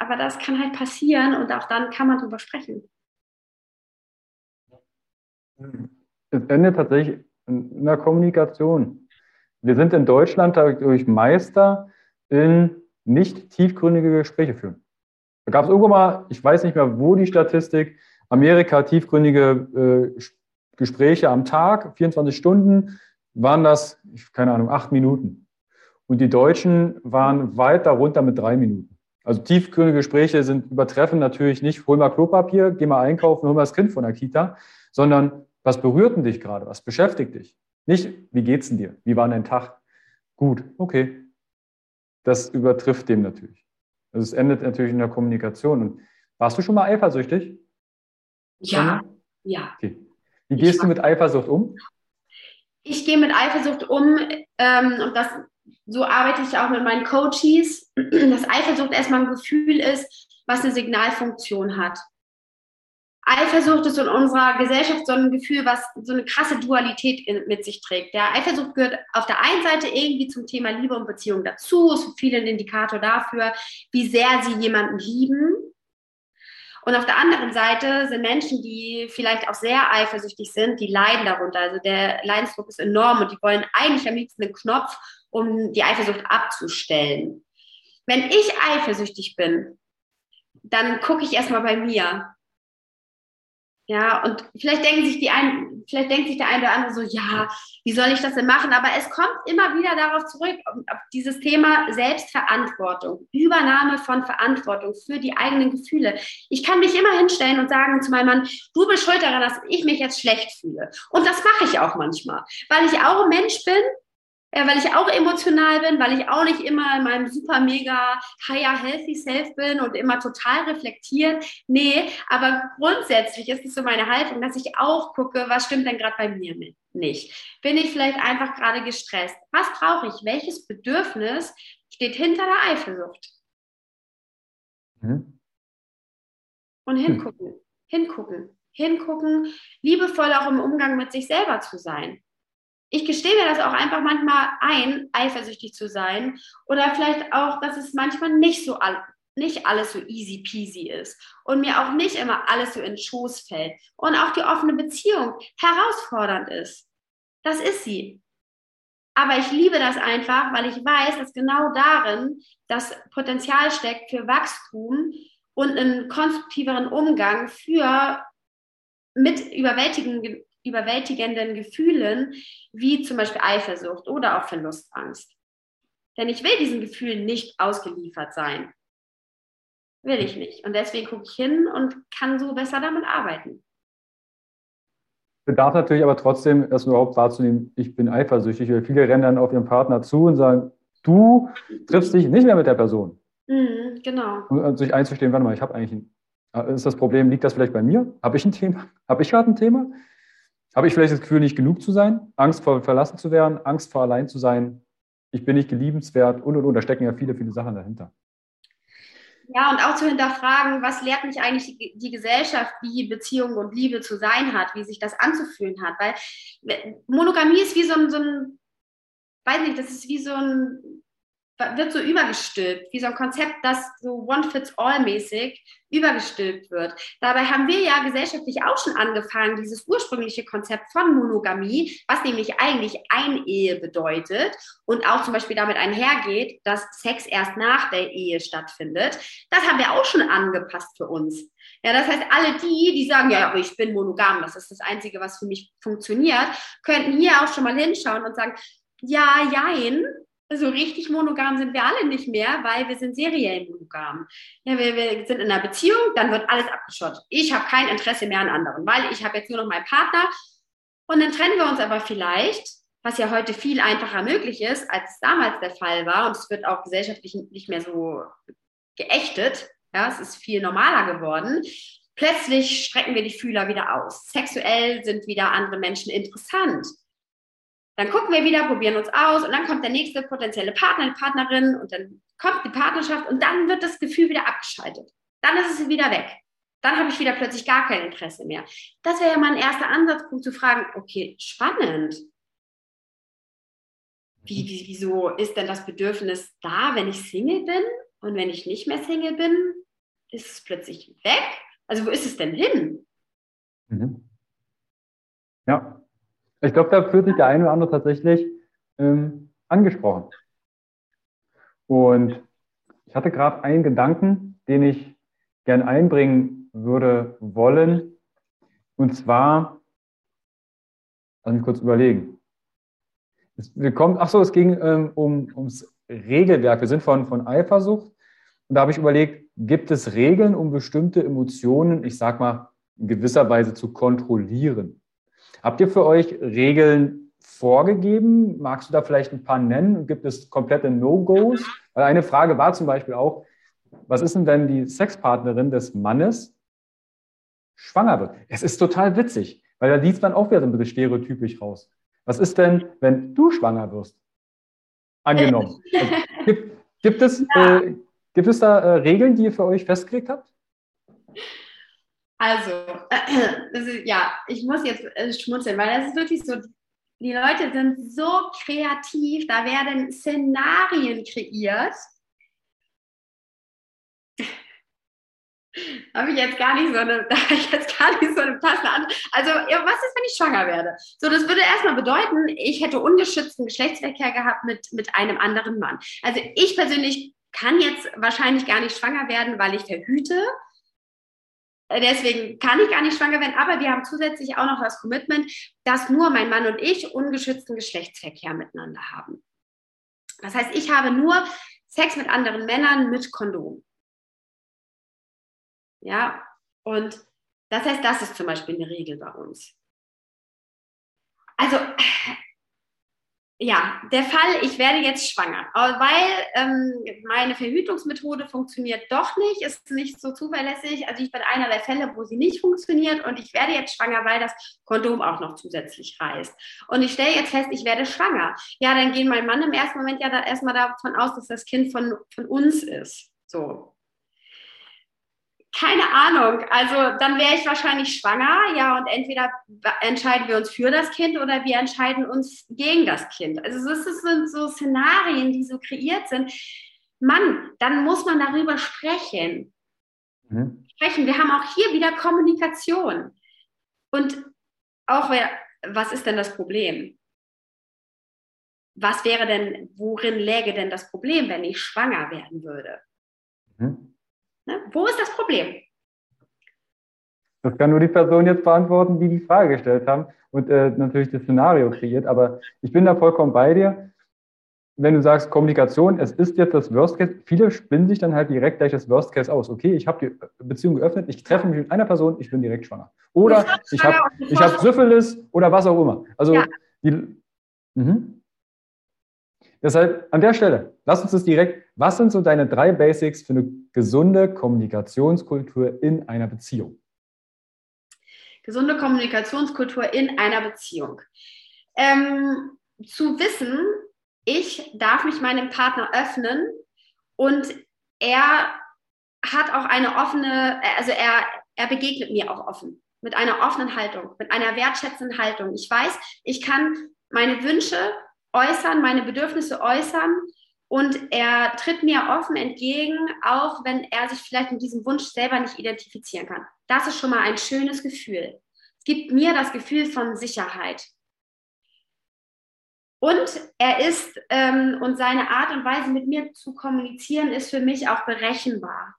Aber das kann halt passieren und auch dann kann man drüber sprechen. Es endet tatsächlich in der Kommunikation. Wir sind in Deutschland dadurch Meister in nicht tiefgründige Gespräche führen. Da gab es irgendwann mal, ich weiß nicht mehr, wo die Statistik, Amerika tiefgründige äh, Gespräche am Tag, 24 Stunden, waren das, keine Ahnung, acht Minuten. Und die Deutschen waren weit darunter mit drei Minuten. Also tiefgründige Gespräche sind übertreffen natürlich nicht, hol mal Klopapier, geh mal einkaufen, hol mal das Kind von der Kita, sondern was berührt denn dich gerade? Was beschäftigt dich? Nicht, wie geht's denn dir? Wie war dein Tag? Gut, okay. Das übertrifft dem natürlich. Also es endet natürlich in der Kommunikation. Und warst du schon mal eifersüchtig? Ja, ja. Okay. Wie gehst ich du mit Eifersucht um? Ich gehe mit Eifersucht um ähm, und das, so arbeite ich auch mit meinen Coaches, (clears throat) dass Eifersucht erstmal ein Gefühl ist, was eine Signalfunktion hat. Eifersucht ist in unserer Gesellschaft so ein Gefühl, was so eine krasse Dualität in, mit sich trägt. Ja, Eifersucht gehört auf der einen Seite irgendwie zum Thema Liebe und Beziehung dazu, ist für viele ein Indikator dafür, wie sehr sie jemanden lieben. Und auf der anderen Seite sind Menschen, die vielleicht auch sehr eifersüchtig sind, die leiden darunter. Also der Leidensdruck ist enorm und die wollen eigentlich am liebsten einen Knopf, um die Eifersucht abzustellen. Wenn ich eifersüchtig bin, dann gucke ich erstmal bei mir. Ja, und vielleicht denken sich die ein, vielleicht denkt sich der eine oder andere so, ja, wie soll ich das denn machen? Aber es kommt immer wieder darauf zurück, auf dieses Thema Selbstverantwortung, Übernahme von Verantwortung für die eigenen Gefühle. Ich kann mich immer hinstellen und sagen zu meinem Mann, du bist schuld daran, dass ich mich jetzt schlecht fühle. Und das mache ich auch manchmal, weil ich auch ein Mensch bin, ja, weil ich auch emotional bin, weil ich auch nicht immer in meinem super mega higher healthy self bin und immer total reflektiert. Nee, aber grundsätzlich ist es so meine Haltung, dass ich auch gucke, was stimmt denn gerade bei mir nicht. Bin ich vielleicht einfach gerade gestresst? Was brauche ich? Welches Bedürfnis steht hinter der Eifersucht? Mhm. Und hingucken, hm. hingucken, hingucken, liebevoll auch im Umgang mit sich selber zu sein ich gestehe mir das auch einfach manchmal ein, eifersüchtig zu sein oder vielleicht auch, dass es manchmal nicht so all, nicht alles so easy peasy ist und mir auch nicht immer alles so in den Schoß fällt und auch die offene Beziehung herausfordernd ist. Das ist sie. Aber ich liebe das einfach, weil ich weiß, dass genau darin das Potenzial steckt für Wachstum und einen konstruktiveren Umgang für mit überwältigenden überwältigenden Gefühlen, wie zum Beispiel Eifersucht oder auch Verlustangst. Denn ich will diesen Gefühlen nicht ausgeliefert sein. Will ich nicht. Und deswegen gucke ich hin und kann so besser damit arbeiten. Bedarf natürlich aber trotzdem, erst überhaupt wahrzunehmen, ich bin eifersüchtig, weil viele rennen dann auf ihren Partner zu und sagen, du triffst dich nicht mehr mit der Person. Mhm, genau. Und sich einzustehen, warte mal, ich habe eigentlich ein, ist das Problem, liegt das vielleicht bei mir? Habe ich ein Thema? Habe ich gerade ein Thema? Habe ich vielleicht das Gefühl, nicht genug zu sein? Angst vor verlassen zu werden? Angst vor allein zu sein? Ich bin nicht geliebenswert und und und. Da stecken ja viele, viele Sachen dahinter. Ja, und auch zu hinterfragen, was lehrt mich eigentlich die, die, Gesellschaft, wie Beziehung und Liebe zu sein hat, wie sich das anzufühlen hat. Weil Monogamie ist wie so ein, so ein weiß nicht, das ist wie so ein wird so übergestülpt, wie so ein Konzept, das so One-Fits-All-mäßig übergestülpt wird. Dabei haben wir ja gesellschaftlich auch schon angefangen, dieses ursprüngliche Konzept von Monogamie, was nämlich eigentlich Ein-Ehe bedeutet und auch zum Beispiel damit einhergeht, dass Sex erst nach der Ehe stattfindet. Das haben wir auch schon angepasst für uns. Ja, das heißt, alle die, die sagen, ja, aber ich bin monogam, das ist das Einzige, was für mich funktioniert, könnten hier auch schon mal hinschauen und sagen, ja, jein, so richtig monogam sind wir alle nicht mehr, weil wir sind seriell monogam. Ja, wir, wir sind in einer Beziehung, dann wird alles abgeschottet. Ich habe kein Interesse mehr an anderen, weil ich habe jetzt nur noch meinen Partner. Und dann trennen wir uns aber vielleicht, was ja heute viel einfacher möglich ist, als es damals der Fall war. Und es wird auch gesellschaftlich nicht mehr so geächtet. Ja, es ist viel normaler geworden. Plötzlich strecken wir die Fühler wieder aus. Sexuell sind wieder andere Menschen interessant. Dann gucken wir wieder, probieren uns aus und dann kommt der nächste potenzielle Partner, die Partnerin und dann kommt die Partnerschaft und dann wird das Gefühl wieder abgeschaltet. Dann ist es wieder weg. Dann habe ich wieder plötzlich gar kein Interesse mehr. Das wäre ja mal ein erster Ansatzpunkt zu fragen, okay, spannend. Wie, wie, wieso ist denn das Bedürfnis da, wenn ich Single bin? Und wenn ich nicht mehr Single bin, ist es plötzlich weg? Also wo ist es denn hin? Mhm. Ja, ich glaube, da fühlt sich der eine oder andere tatsächlich ähm, angesprochen. Und ich hatte gerade einen Gedanken, den ich gern einbringen würde wollen. Und zwar, lass mich kurz überlegen. Es, wir kommen, ach so, es ging ähm, um, ums Regelwerk. Wir sind von, von Eifersucht. Und da habe ich überlegt, gibt es Regeln, um bestimmte Emotionen, ich sag mal, in gewisser Weise zu kontrollieren? Habt ihr für euch Regeln vorgegeben? Magst du da vielleicht ein paar nennen? Gibt es komplette No-Gos? Weil eine Frage war zum Beispiel auch, was ist denn, wenn die Sexpartnerin des Mannes schwanger wird? Es ist total witzig, weil da liest man auch wieder so ein bisschen stereotypisch raus. Was ist denn, wenn du schwanger wirst? Angenommen. (laughs) Also, gibt, gibt, es, ja. äh, gibt es da äh, Regeln, die ihr für euch festgelegt habt? Also, (clears throat) ist, ja, ich muss jetzt äh, schmunzeln, weil das ist wirklich so, die Leute sind so kreativ, da werden Szenarien kreiert. (laughs) habe ich jetzt gar nicht so eine, (laughs) da habe ich jetzt gar nicht so eine passende Antwort. Also, was ist, wenn ich schwanger werde? So, das würde erstmal bedeuten, ich hätte ungeschützten Geschlechtsverkehr gehabt mit, mit einem anderen Mann. Also, ich persönlich kann jetzt wahrscheinlich gar nicht schwanger werden, weil ich verhüte. Deswegen kann ich gar nicht schwanger werden, aber wir haben zusätzlich auch noch das Commitment, dass nur mein Mann und ich ungeschützten Geschlechtsverkehr miteinander haben. Das heißt, ich habe nur Sex mit anderen Männern mit Kondom. Ja, und das heißt, das ist zum Beispiel eine Regel bei uns. Also, ja, der Fall, ich werde jetzt schwanger, weil ähm, meine Verhütungsmethode funktioniert doch nicht, ist nicht so zuverlässig. Also ich bin einer der Fälle, wo sie nicht funktioniert und ich werde jetzt schwanger, weil das Kondom auch noch zusätzlich reißt. Und ich stelle jetzt fest, ich werde schwanger. Ja, dann geht mein Mann im ersten Moment ja da erstmal davon aus, dass das Kind von, von uns ist. So, keine Ahnung. Also dann wäre ich wahrscheinlich schwanger, ja, und entweder entscheiden wir uns für das Kind oder wir entscheiden uns gegen das Kind. Also das sind so Szenarien, die so kreiert sind. Mann, dann muss man darüber sprechen. Mhm. Sprechen. Wir haben auch hier wieder Kommunikation. Und auch, was ist denn das Problem? Was wäre denn, worin läge denn das Problem, wenn ich schwanger werden würde? Mhm. Ne? Wo ist das Problem? Das kann nur die Person jetzt beantworten, die die Frage gestellt haben und äh, natürlich das Szenario kreiert. Aber ich bin da vollkommen bei dir. Wenn du sagst Kommunikation, es ist jetzt das Worst Case, viele spinnen sich dann halt direkt gleich das Worst Case aus. Okay, ich habe die Beziehung geöffnet, ich treffe mich mit einer Person, ich bin direkt schwanger. Oder ich habe ich hab Syphilis oder was auch immer. Also ja. die, mhm. Deshalb an der Stelle, lass uns das direkt, was sind so deine drei Basics für eine gesunde Kommunikationskultur in einer Beziehung? Gesunde Kommunikationskultur in einer Beziehung. Ähm, zu wissen, ich darf mich meinem Partner öffnen und er hat auch eine offene, also er, er begegnet mir auch offen, mit einer offenen Haltung, mit einer wertschätzenden Haltung. Ich weiß, ich kann meine Wünsche äußern, meine Bedürfnisse äußern und er tritt mir offen entgegen, auch wenn er sich vielleicht mit diesem Wunsch selber nicht identifizieren kann. Das ist schon mal ein schönes Gefühl. Es gibt mir das Gefühl von Sicherheit. Und er ist ähm, und seine Art und Weise mit mir zu kommunizieren ist für mich auch berechenbar.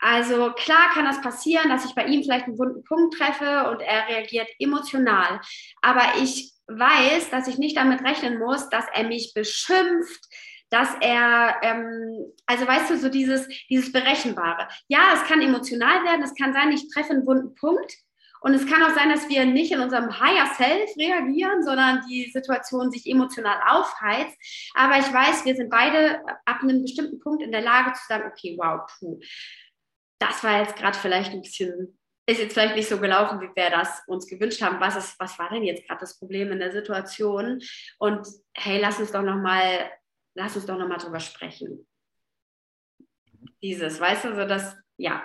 Also klar kann das passieren, dass ich bei ihm vielleicht einen wunden Punkt treffe und er reagiert emotional. Aber ich weiß, dass ich nicht damit rechnen muss, dass er mich beschimpft, dass er, ähm, also weißt du, so dieses, dieses Berechenbare. Ja, es kann emotional werden, es kann sein, ich treffe einen wunden Punkt. Und es kann auch sein, dass wir nicht in unserem Higher Self reagieren, sondern die Situation sich emotional aufheizt. Aber ich weiß, wir sind beide ab einem bestimmten Punkt in der Lage zu sagen, okay, wow, puh, das war jetzt gerade vielleicht ein bisschen ist jetzt vielleicht nicht so gelaufen, wie wir das uns gewünscht haben. Was, ist, was war denn jetzt gerade das Problem in der Situation? Und hey, lass uns doch nochmal, lass uns doch nochmal drüber sprechen. Dieses, weißt du, so das, ja.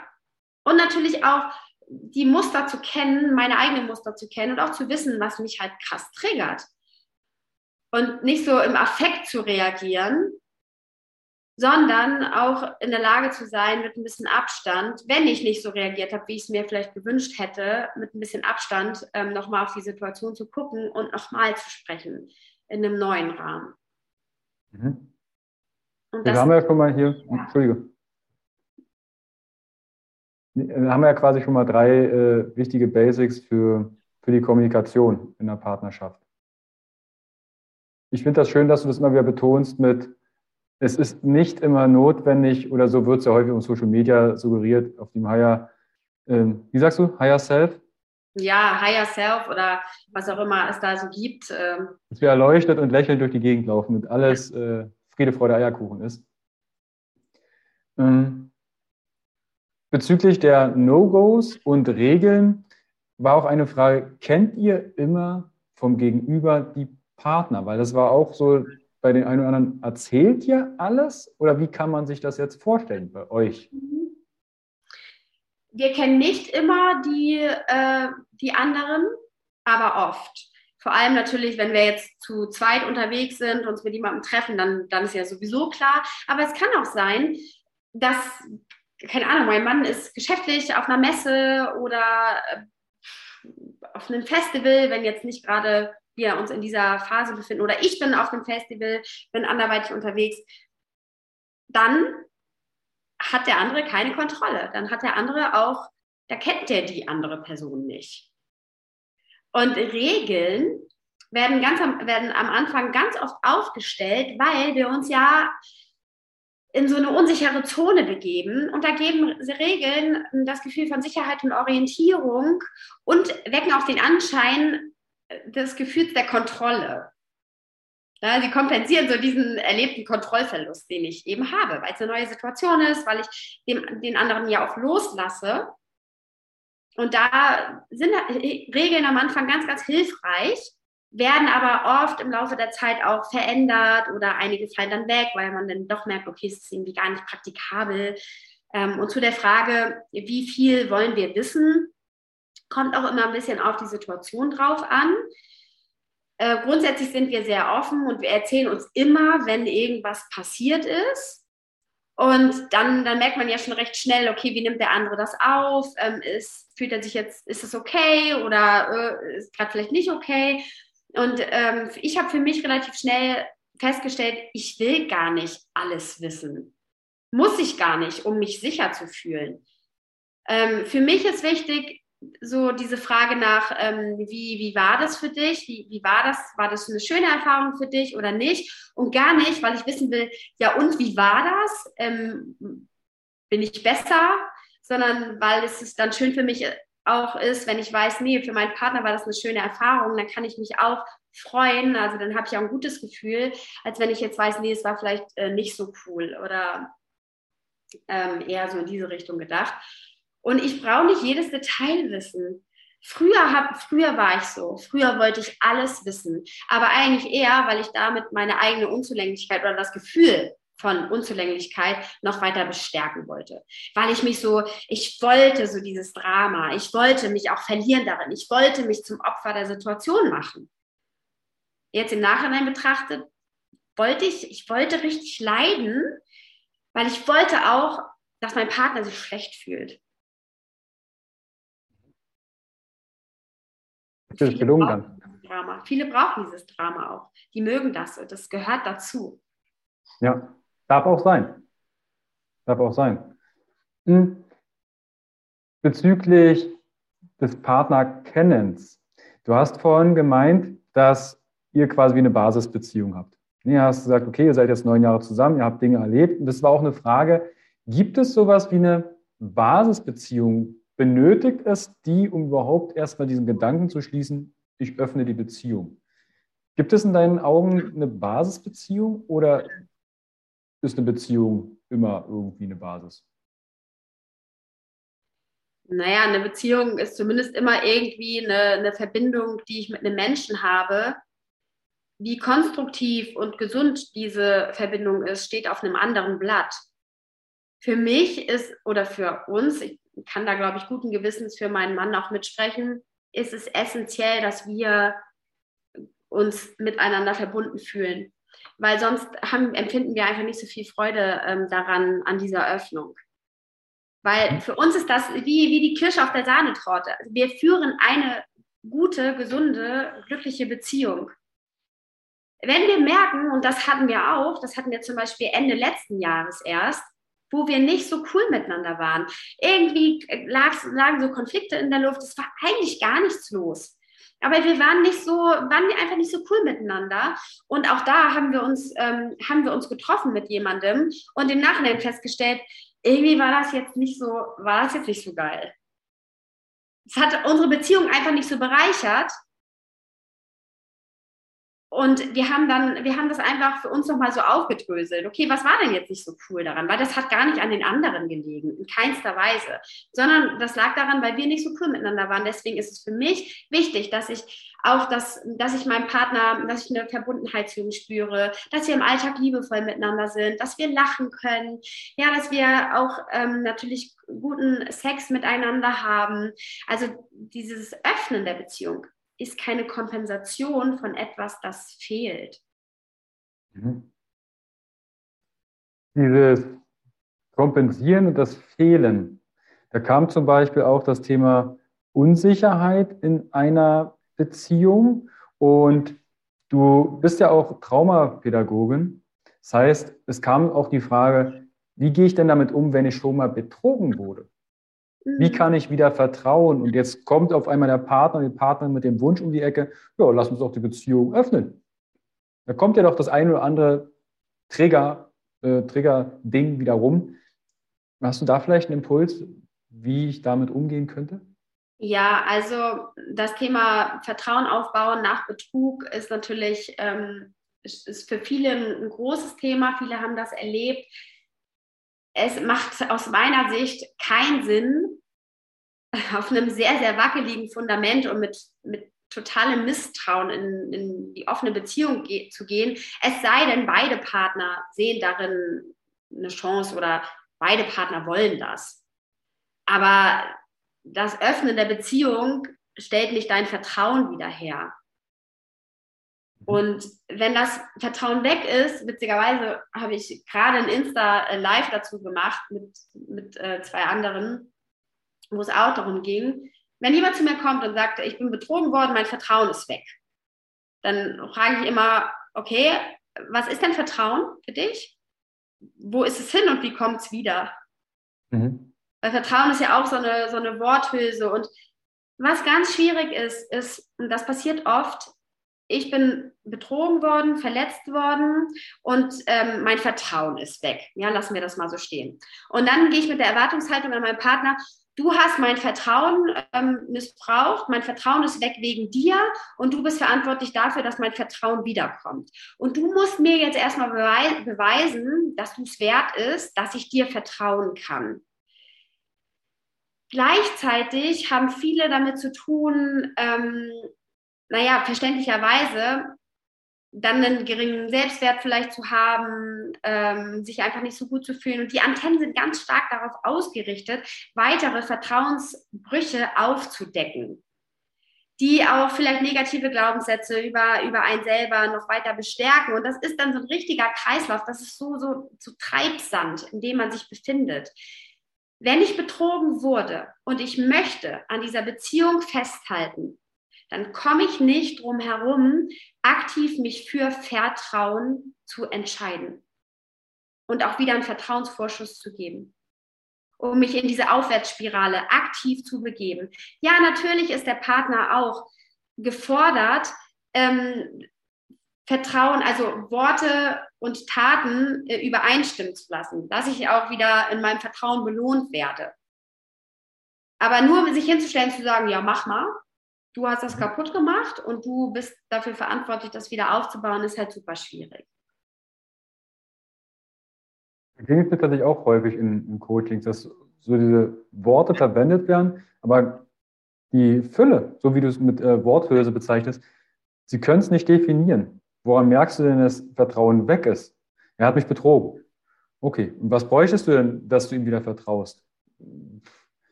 Und natürlich auch die Muster zu kennen, meine eigenen Muster zu kennen und auch zu wissen, was mich halt krass triggert. Und nicht so im Affekt zu reagieren, sondern auch in der Lage zu sein, mit ein bisschen Abstand, wenn ich nicht so reagiert habe, wie ich es mir vielleicht gewünscht hätte, mit ein bisschen Abstand ähm, nochmal auf die Situation zu gucken und nochmal zu sprechen in einem neuen Rahmen. Mhm. Und das, haben wir ja schon mal hier, ja. Entschuldige. Da haben wir ja quasi schon mal drei äh, wichtige Basics für, für die Kommunikation in der Partnerschaft. Ich finde das schön, dass du das immer wieder betonst mit, es ist nicht immer notwendig, oder so wird es ja häufig um Social Media suggeriert, auf dem Higher, ähm, wie sagst du, Higher Self? Ja, Higher Self oder was auch immer es da so gibt. Ähm. Dass wir erleuchtet und lächelnd durch die Gegend laufen und alles äh, Friede, Freude, Eierkuchen ist. Ähm, bezüglich der No-Gos und Regeln war auch eine Frage, kennt ihr immer vom Gegenüber die Partner? Weil das war auch so bei den einen oder anderen, erzählt ihr alles oder wie kann man sich das jetzt vorstellen bei euch? Wir kennen nicht immer die, äh, die anderen, aber oft. Vor allem natürlich, wenn wir jetzt zu zweit unterwegs sind, uns mit jemandem treffen, dann, dann ist ja sowieso klar. Aber es kann auch sein, dass, keine Ahnung, mein Mann ist geschäftlich auf einer Messe oder äh, auf einem Festival, wenn jetzt nicht gerade wir uns in dieser Phase befinden oder ich bin auf dem Festival, bin anderweitig unterwegs, dann hat der andere keine Kontrolle. Dann hat der andere auch, da kennt der die andere Person nicht. Und Regeln werden, ganz am, werden am Anfang ganz oft aufgestellt, weil wir uns ja in so eine unsichere Zone begeben. Und da geben Regeln das Gefühl von Sicherheit und Orientierung und wecken auch den Anschein, des Gefühls der Kontrolle. Ja, sie kompensieren so diesen erlebten Kontrollverlust, den ich eben habe, weil es eine neue Situation ist, weil ich dem, den anderen ja auch loslasse. Und da sind Regeln am Anfang ganz, ganz hilfreich, werden aber oft im Laufe der Zeit auch verändert oder einige fallen dann weg, weil man dann doch merkt, okay, es ist irgendwie gar nicht praktikabel. Ähm, und zu der Frage, wie viel wollen wir wissen, Kommt auch immer ein bisschen auf die Situation drauf an. Äh, grundsätzlich sind wir sehr offen und wir erzählen uns immer, wenn irgendwas passiert ist. Und dann, dann merkt man ja schon recht schnell, okay, wie nimmt der andere das auf? Ähm, ist, fühlt er sich jetzt, ist es okay oder äh, ist gerade vielleicht nicht okay? Und ähm, ich habe für mich relativ schnell festgestellt, ich will gar nicht alles wissen. Muss ich gar nicht, um mich sicher zu fühlen. Ähm, für mich ist wichtig, so diese Frage nach, ähm, wie, wie war das für dich? Wie, wie war das? War das eine schöne Erfahrung für dich oder nicht? Und gar nicht, weil ich wissen will, ja und wie war das? Ähm, bin ich besser? Sondern weil es ist dann schön für mich auch ist, wenn ich weiß, nee, für meinen Partner war das eine schöne Erfahrung, dann kann ich mich auch freuen. Also dann habe ich auch ein gutes Gefühl, als wenn ich jetzt weiß, nee, es war vielleicht äh, nicht so cool oder ähm, eher so in diese Richtung gedacht. Und ich brauche nicht jedes Detail wissen. Früher, hab, früher war ich so. Früher wollte ich alles wissen. Aber eigentlich eher, weil ich damit meine eigene Unzulänglichkeit oder das Gefühl von Unzulänglichkeit noch weiter bestärken wollte. Weil ich mich so, ich wollte so dieses Drama. Ich wollte mich auch verlieren darin. Ich wollte mich zum Opfer der Situation machen. Jetzt im Nachhinein betrachtet, wollte ich, ich wollte richtig leiden, weil ich wollte auch, dass mein Partner sich schlecht fühlt. Ist das gelungen dann? Drama. Viele brauchen dieses Drama auch. Die mögen das. Das gehört dazu. Ja, darf auch sein. Darf auch sein. Hm. Bezüglich des Partnerkennens. Du hast vorhin gemeint, dass ihr quasi wie eine Basisbeziehung habt. Du hast gesagt, okay, ihr seid jetzt neun Jahre zusammen, ihr habt Dinge erlebt. Und das war auch eine Frage, gibt es sowas wie eine Basisbeziehung benötigt es die, um überhaupt erstmal diesen Gedanken zu schließen, ich öffne die Beziehung. Gibt es in deinen Augen eine Basisbeziehung oder ist eine Beziehung immer irgendwie eine Basis? Naja, eine Beziehung ist zumindest immer irgendwie eine, eine Verbindung, die ich mit einem Menschen habe. Wie konstruktiv und gesund diese Verbindung ist, steht auf einem anderen Blatt. Für mich ist oder für uns, ich kann da, glaube ich, guten Gewissens für meinen Mann auch mitsprechen, ist es essentiell, dass wir uns miteinander verbunden fühlen. Weil sonst haben, empfinden wir einfach nicht so viel Freude ähm, daran, an dieser Öffnung. Weil für uns ist das wie, wie die Kirsche auf der Sahnetorte. Also wir führen eine gute, gesunde, glückliche Beziehung. Wenn wir merken, und das hatten wir auch, das hatten wir zum Beispiel Ende letzten Jahres erst, wo wir nicht so cool miteinander waren. Irgendwie lagen so Konflikte in der Luft. Es war eigentlich gar nichts los. Aber wir waren nicht so, waren wir einfach nicht so cool miteinander. Und auch da haben wir uns, ähm, haben wir uns getroffen mit jemandem und im Nachhinein festgestellt, irgendwie war das jetzt nicht so, war das jetzt nicht so geil. Es hat unsere Beziehung einfach nicht so bereichert. Und wir haben dann, wir haben das einfach für uns nochmal so aufgedröselt. Okay, was war denn jetzt nicht so cool daran? Weil das hat gar nicht an den anderen gelegen, in keinster Weise, sondern das lag daran, weil wir nicht so cool miteinander waren. Deswegen ist es für mich wichtig, dass ich auch das, dass ich meinem Partner, dass ich eine Verbundenheit zu ihm spüre, dass wir im Alltag liebevoll miteinander sind, dass wir lachen können, ja, dass wir auch ähm, natürlich guten Sex miteinander haben. Also dieses Öffnen der Beziehung ist keine Kompensation von etwas, das fehlt. Mhm. Dieses Kompensieren und das Fehlen. Da kam zum Beispiel auch das Thema Unsicherheit in einer Beziehung und du bist ja auch Traumapädagogin. Das heißt, es kam auch die Frage, wie gehe ich denn damit um, wenn ich schon mal betrogen wurde? Wie mhm. kann ich wieder vertrauen? Und jetzt kommt auf einmal der Partner, die Partnerin mit dem Wunsch um die Ecke, ja, lass uns doch die Beziehung öffnen. Da kommt ja doch das eine oder andere Trigger, äh, Trigger-Ding wieder rum. Hast du da vielleicht einen Impuls, wie ich damit umgehen könnte? Ja, also das Thema Vertrauen aufbauen nach Betrug ist natürlich ähm, ist für viele ein großes Thema. Viele haben das erlebt es macht aus meiner Sicht keinen Sinn, (laughs) auf einem sehr, sehr wackeligen Fundament und mit, mit totalem Misstrauen in, in die offene Beziehung ge zu gehen, es sei denn, beide Partner sehen darin eine Chance oder beide Partner wollen das. Aber das Öffnen der Beziehung stellt nicht dein Vertrauen wieder her. Mhm. Und wenn das Vertrauen weg ist, witzigerweise habe ich gerade ein Insta-Live dazu gemacht mit, mit äh, zwei anderen, wo es auch darum ging, wenn jemand zu mir kommt und sagt, ich bin betrogen worden, mein Vertrauen ist weg, dann frage ich immer, okay, was ist denn Vertrauen für dich? Wo ist es hin und wie kommt es wieder? Mhm. Weil Vertrauen ist ja auch so eine, so eine Worthülse. Und was ganz schwierig ist, ist, und das passiert oft, ich bin betrogen worden, verletzt worden und ähm, mein Vertrauen ist weg. Ja, lassen wir das mal so stehen. Und dann gehe ich mit der Erwartungshaltung an meinen Partner, du hast mein Vertrauen ähm, missbraucht, mein Vertrauen ist weg wegen dir und du bist verantwortlich dafür, dass mein Vertrauen wiederkommt. Und du musst mir jetzt erstmal beweisen, dass du es wert ist, dass ich dir vertrauen kann. Gleichzeitig haben viele damit zu tun, ähm, naja, verständlicherweise dann einen geringen Selbstwert vielleicht zu haben, ähm, sich einfach nicht so gut zu fühlen. Und die Antennen sind ganz stark darauf ausgerichtet, weitere Vertrauensbrüche aufzudecken, die auch vielleicht negative Glaubenssätze über, über einen selber noch weiter bestärken. Und das ist dann so ein richtiger Kreislauf, das ist so, so, so Treibsand, in dem man sich befindet. Wenn ich betrogen wurde und ich möchte an dieser Beziehung festhalten, dann komme ich nicht drum herum, aktiv mich für Vertrauen zu entscheiden und auch wieder einen Vertrauensvorschuss zu geben, um mich in diese Aufwärtsspirale aktiv zu begeben. Ja, natürlich ist der Partner auch gefordert, ähm, Vertrauen, also Worte und Taten äh, übereinstimmen zu lassen, dass ich auch wieder in meinem Vertrauen belohnt werde. Aber nur sich hinzustellen, zu sagen, ja, mach mal, du hast das kaputt gemacht und du bist dafür verantwortlich, das wieder aufzubauen, ist halt super schwierig. Klingt mir tatsächlich auch häufig in, in Coachings, dass so diese Worte verwendet werden, aber die Fülle, so wie du es mit äh, Worthülse bezeichnest, sie können es nicht definieren. Woran merkst du denn, dass Vertrauen weg ist? Er hat mich betrogen. Okay, und was bräuchtest du denn, dass du ihm wieder vertraust?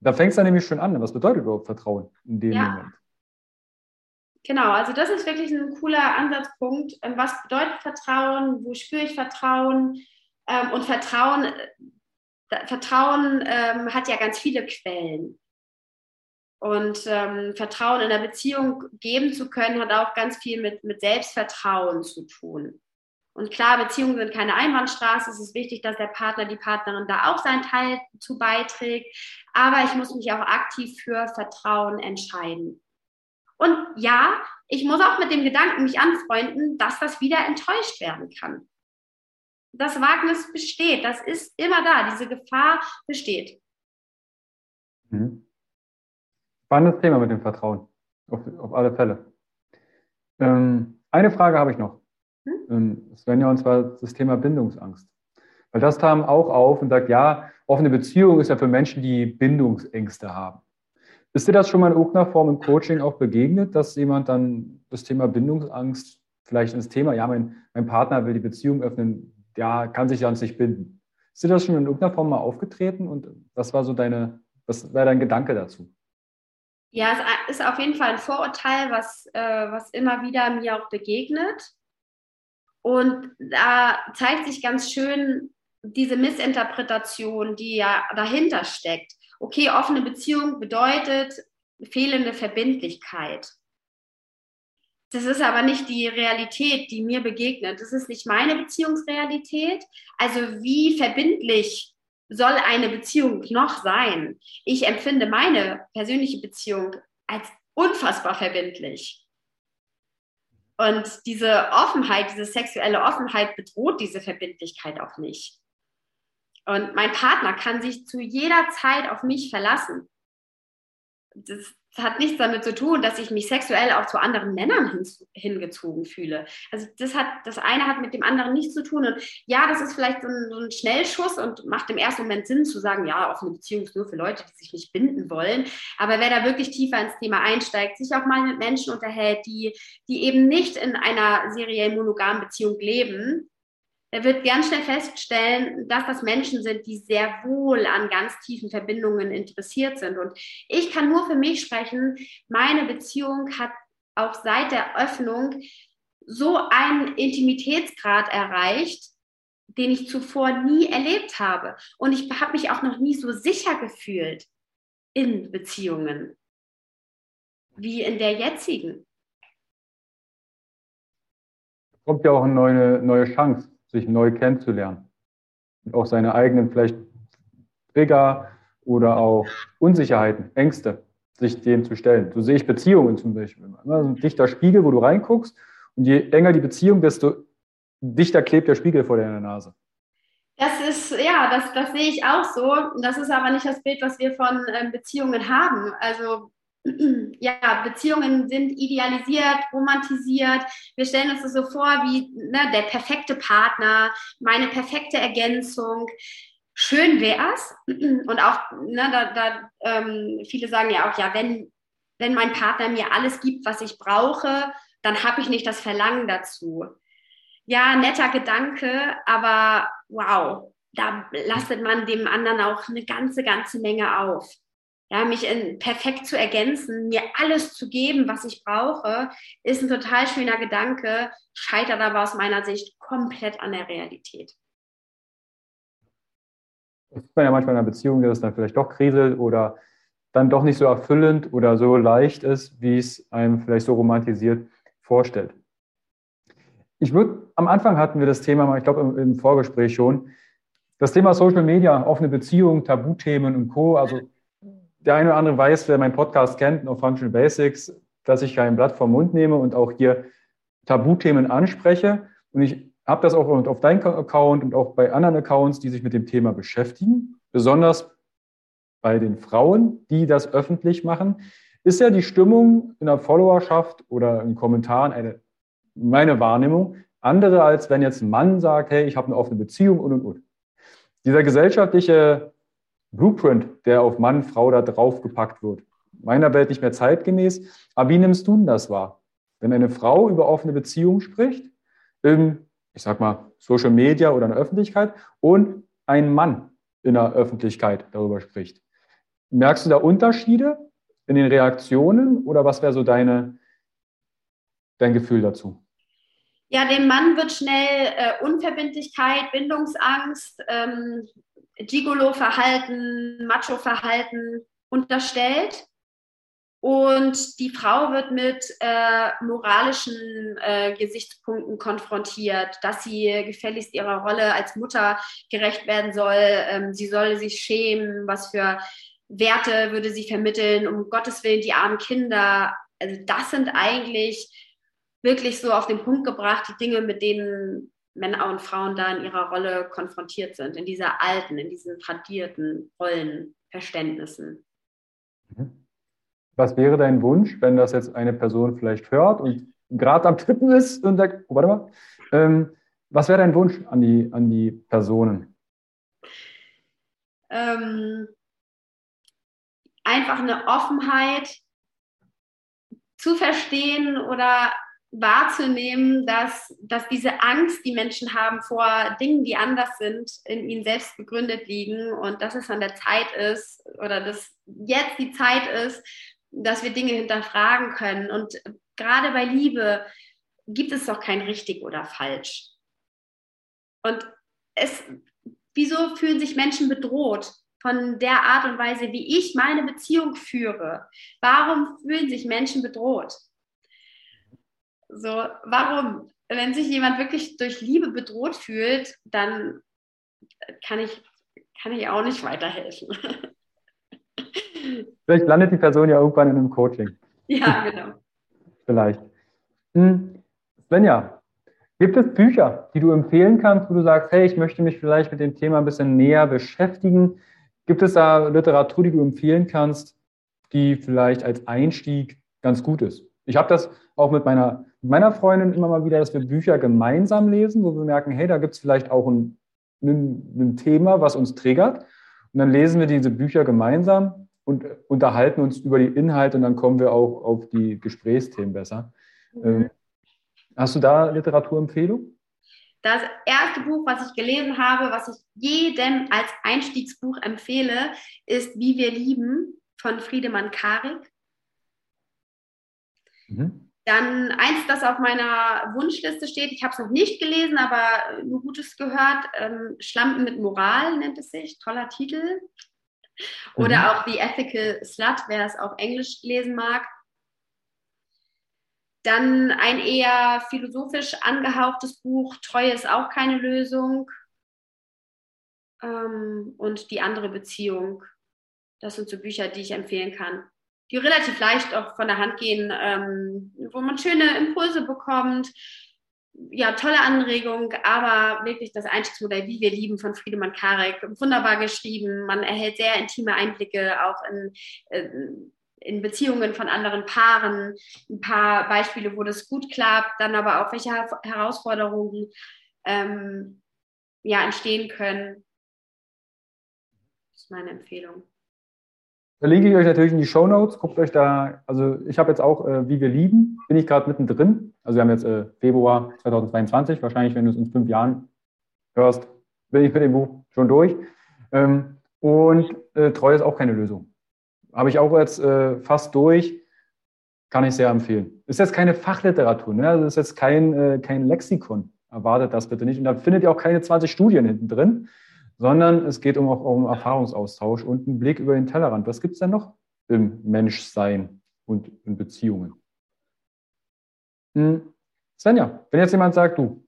Da fängt es dann nämlich schon an. Was bedeutet überhaupt Vertrauen in dem ja. Moment? Genau, also das ist wirklich ein cooler Ansatzpunkt. Ähm, was bedeutet Vertrauen? Wo spüre ich Vertrauen? Ähm, und Vertrauen, äh, Vertrauen ähm, hat ja ganz viele Quellen. Und Vertrauen in der Beziehung geben zu können, hat auch ganz viel mit, mit Selbstvertrauen zu tun. Und klar, Beziehungen sind keine Einbahnstraße. Es ist wichtig, dass der Partner, die Partnerin da auch seinen Teil zu beiträgt. Aber ich muss mich auch aktiv für Vertrauen entscheiden. Und ja, ich muss auch mit dem Gedanken mich anfreunden, dass das wieder enttäuscht werden kann. Das Wagnis besteht, das ist immer da, diese Gefahr besteht. Mhm. Spannendes Thema mit dem Vertrauen, auf, auf alle Fälle. Ähm, Eine Frage habe ich noch. Hm? Svenja, und zwar das Thema Bindungsangst. Weil das kam auch auf und sagt, ja, offene Beziehung ist ja für Menschen, die Bindungsängste haben. Ist dir das schon mal in irgendeiner Form im Coaching auch begegnet, dass jemand dann das Thema Bindungsangst vielleicht ins Thema, ja, mein, mein Partner will die Beziehung öffnen, ja, kann sich ja an sich binden. Ist dir das schon in irgendeiner Form mal aufgetreten und was war so deine, was war dein Gedanke dazu? Ja, es ist auf jeden Fall ein Vorurteil, was, äh, was immer wieder mir auch begegnet. Und da zeigt sich ganz schön diese Missinterpretation, die ja dahinter steckt. Okay, offene Beziehung bedeutet fehlende Verbindlichkeit. Das ist aber nicht die Realität, die mir begegnet. Das ist nicht meine Beziehungsrealität. Also wie verbindlich soll eine Beziehung noch sein? Ich empfinde meine persönliche Beziehung als unfassbar verbindlich. Und diese Offenheit, diese sexuelle Offenheit bedroht diese Verbindlichkeit auch nicht. Und mein Partner kann sich zu jeder Zeit auf mich verlassen. Das hat nichts damit zu tun, dass ich mich sexuell auch zu anderen Männern hin, hingezogen fühle. Also das hat, das eine hat mit dem anderen nichts zu tun. Und ja, das ist vielleicht so ein, so ein Schnellschuss und macht im ersten Moment Sinn zu sagen, ja, offene Beziehung ist nur für Leute, die sich nicht binden wollen. Aber wer da wirklich tiefer ins Thema einsteigt, sich auch mal mit Menschen unterhält, die, die eben nicht in einer seriell monogamen Beziehung leben, er wird ganz schnell feststellen, dass das Menschen sind, die sehr wohl an ganz tiefen Verbindungen interessiert sind. Und ich kann nur für mich sprechen, meine Beziehung hat auch seit der Öffnung so einen Intimitätsgrad erreicht, den ich zuvor nie erlebt habe. Und ich habe mich auch noch nie so sicher gefühlt in Beziehungen wie in der jetzigen. Kommt ja auch eine neue, neue Chance sich neu kennenzulernen. Und auch seine eigenen vielleicht Trigger oder auch Unsicherheiten, Ängste, sich dem zu stellen. So sehe ich Beziehungen zum Beispiel. immer. ein dichter Spiegel, wo du reinguckst und je enger die Beziehung, desto dichter klebt der Spiegel vor deiner Nase. Das ist, ja, das, das sehe ich auch so. Das ist aber nicht das Bild, was wir von ähm, Beziehungen haben. Also (clears throat) ja, Beziehungen sind idealisiert, romantisiert. Wir stellen uns das so vor wie ne, der perfekte Partner, meine perfekte Ergänzung. Schön wäre es. (clears throat) Und auch, ne, da, da ähm, viele sagen ja auch, ja, wenn, wenn mein Partner mir alles gibt, was ich brauche, dann habe ich nicht das Verlangen dazu. Ja, netter Gedanke, aber wow, da lastet man dem anderen auch eine ganze, ganze Menge auf ja, mich in, perfekt zu ergänzen, mir alles zu geben, was ich brauche, ist ein total schöner Gedanke, scheitert aber aus meiner Sicht komplett an der Realität. Das sieht man ja manchmal in einer Beziehung, dass es dann vielleicht doch kriselt oder dann doch nicht so erfüllend oder so leicht ist, wie es einem vielleicht so romantisiert vorstellt. Ich würde, am Anfang hatten wir das Thema, ich glaube im, im Vorgespräch schon, das Thema Social Media, offene Beziehungen, Tabuthemen und Co. Also der eine oder andere weiß, wer meinen Podcast kennt, No Functional Basics, dass ich kein Blatt vom Mund nehme und auch hier Tabuthemen anspreche. Und ich habe das auch auf deinem Account und auch bei anderen Accounts, die sich mit dem Thema beschäftigen. Besonders bei den Frauen, die das öffentlich machen, ist ja die Stimmung in der Followerschaft oder in Kommentaren eine, meine Wahrnehmung, andere als wenn jetzt ein Mann sagt, hey, ich habe eine offene Beziehung und und und. Dieser gesellschaftliche Blueprint, der auf Mann, Frau da draufgepackt wird. Meiner Welt nicht mehr zeitgemäß. Aber wie nimmst du denn das wahr? Wenn eine Frau über offene Beziehungen spricht, in, ich sag mal, Social Media oder in der Öffentlichkeit und ein Mann in der Öffentlichkeit darüber spricht. Merkst du da Unterschiede in den Reaktionen oder was wäre so deine, dein Gefühl dazu? Ja, dem Mann wird schnell äh, Unverbindlichkeit, Bindungsangst, ähm, Gigolo-Verhalten, Macho-Verhalten unterstellt. Und die Frau wird mit äh, moralischen äh, Gesichtspunkten konfrontiert, dass sie gefälligst ihrer Rolle als Mutter gerecht werden soll. Ähm, sie soll sich schämen, was für Werte würde sie vermitteln, um Gottes Willen die armen Kinder. Also das sind eigentlich wirklich so auf den Punkt gebracht, die Dinge, mit denen Männer und Frauen da in ihrer Rolle konfrontiert sind, in dieser alten, in diesen tradierten Rollenverständnissen. Mhm. Was wäre dein Wunsch, wenn das jetzt eine Person vielleicht hört und gerade am Tippen ist und sagt, oh, warte mal, ähm, was wäre dein Wunsch an die, an die Personen? Ähm, einfach eine Offenheit zu verstehen oder wahrzunehmen, dass, dass diese Angst, die Menschen haben vor Dingen, die anders sind, in ihnen selbst begründet liegen und dass es an der Zeit ist oder dass jetzt die Zeit ist, dass wir Dinge hinterfragen können. Und gerade bei Liebe gibt es doch kein richtig oder falsch. Und es, wieso fühlen sich Menschen bedroht von der Art und Weise, wie ich meine Beziehung führe? Warum fühlen sich Menschen bedroht? So, warum? Wenn sich jemand wirklich durch Liebe bedroht fühlt, dann kann ich, kann ich auch nicht weiterhelfen. (laughs) Vielleicht landet die Person ja irgendwann in einem Coaching. Ja, genau. Vielleicht. Hm. Svenja, gibt es Bücher, die du empfehlen kannst, wo du sagst, hey, ich möchte mich vielleicht mit dem Thema ein bisschen näher beschäftigen? Gibt es da Literatur, die du empfehlen kannst, die vielleicht als Einstieg ganz gut ist? Ich habe das auch mit meiner, meiner Freundin immer mal wieder, dass wir Bücher gemeinsam lesen, wo wir merken, hey, da gibt es vielleicht auch ein, ein, ein Thema, was uns triggert. Und dann lesen wir diese Bücher gemeinsam und unterhalten uns über die Inhalte und dann kommen wir auch auf die Gesprächsthemen besser. Mhm. Hast du da Literaturempfehlung? Das erste Buch, was ich gelesen habe, was ich jedem als Einstiegsbuch empfehle, ist Wie wir lieben von Friedemann Karik. Mhm. Dann eins, das auf meiner Wunschliste steht, ich habe es noch nicht gelesen, aber nur Gutes gehört, ähm, Schlampen mit Moral nennt es sich, toller Titel. Oder mhm. auch The Ethical Slut, wer es auf Englisch lesen mag. Dann ein eher philosophisch angehauchtes Buch, Treue ist auch keine Lösung. Ähm, und die andere Beziehung. Das sind so Bücher, die ich empfehlen kann die relativ leicht auch von der Hand gehen, ähm, wo man schöne Impulse bekommt, ja, tolle Anregung, aber wirklich das Einstiegsmodell, wie wir lieben, von Friedemann Karek, wunderbar geschrieben. Man erhält sehr intime Einblicke auch in, in, Beziehungen von anderen Paaren. Ein paar Beispiele, wo das gut klappt, dann aber auch welche Herausforderungen ähm, ja, entstehen können. Das ist meine Empfehlung. Verlinke ich euch natürlich in die Show Notes. Guckt euch da, also ich habe jetzt auch äh, Wie wir lieben, bin ich gerade mittendrin. Also wir haben jetzt äh, Februar 2022, wahrscheinlich, wenn du es in fünf Jahren hörst, bin ich mit dem Buch schon durch. Ähm, und äh, Treue ist auch keine Lösung. Habe ich auch jetzt äh, fast durch, kann ich sehr empfehlen. Ist jetzt keine Fachliteratur, ne? also ist jetzt kein, äh, kein Lexikon. Erwartet das bitte nicht. Und da findet ihr auch keine 20 Studien hinten drin sondern es geht um auch um Erfahrungsaustausch und einen Blick über den Tellerrand. Was gibt es denn noch im Menschsein und in Beziehungen? Hm. Svenja, wenn jetzt jemand sagt, du,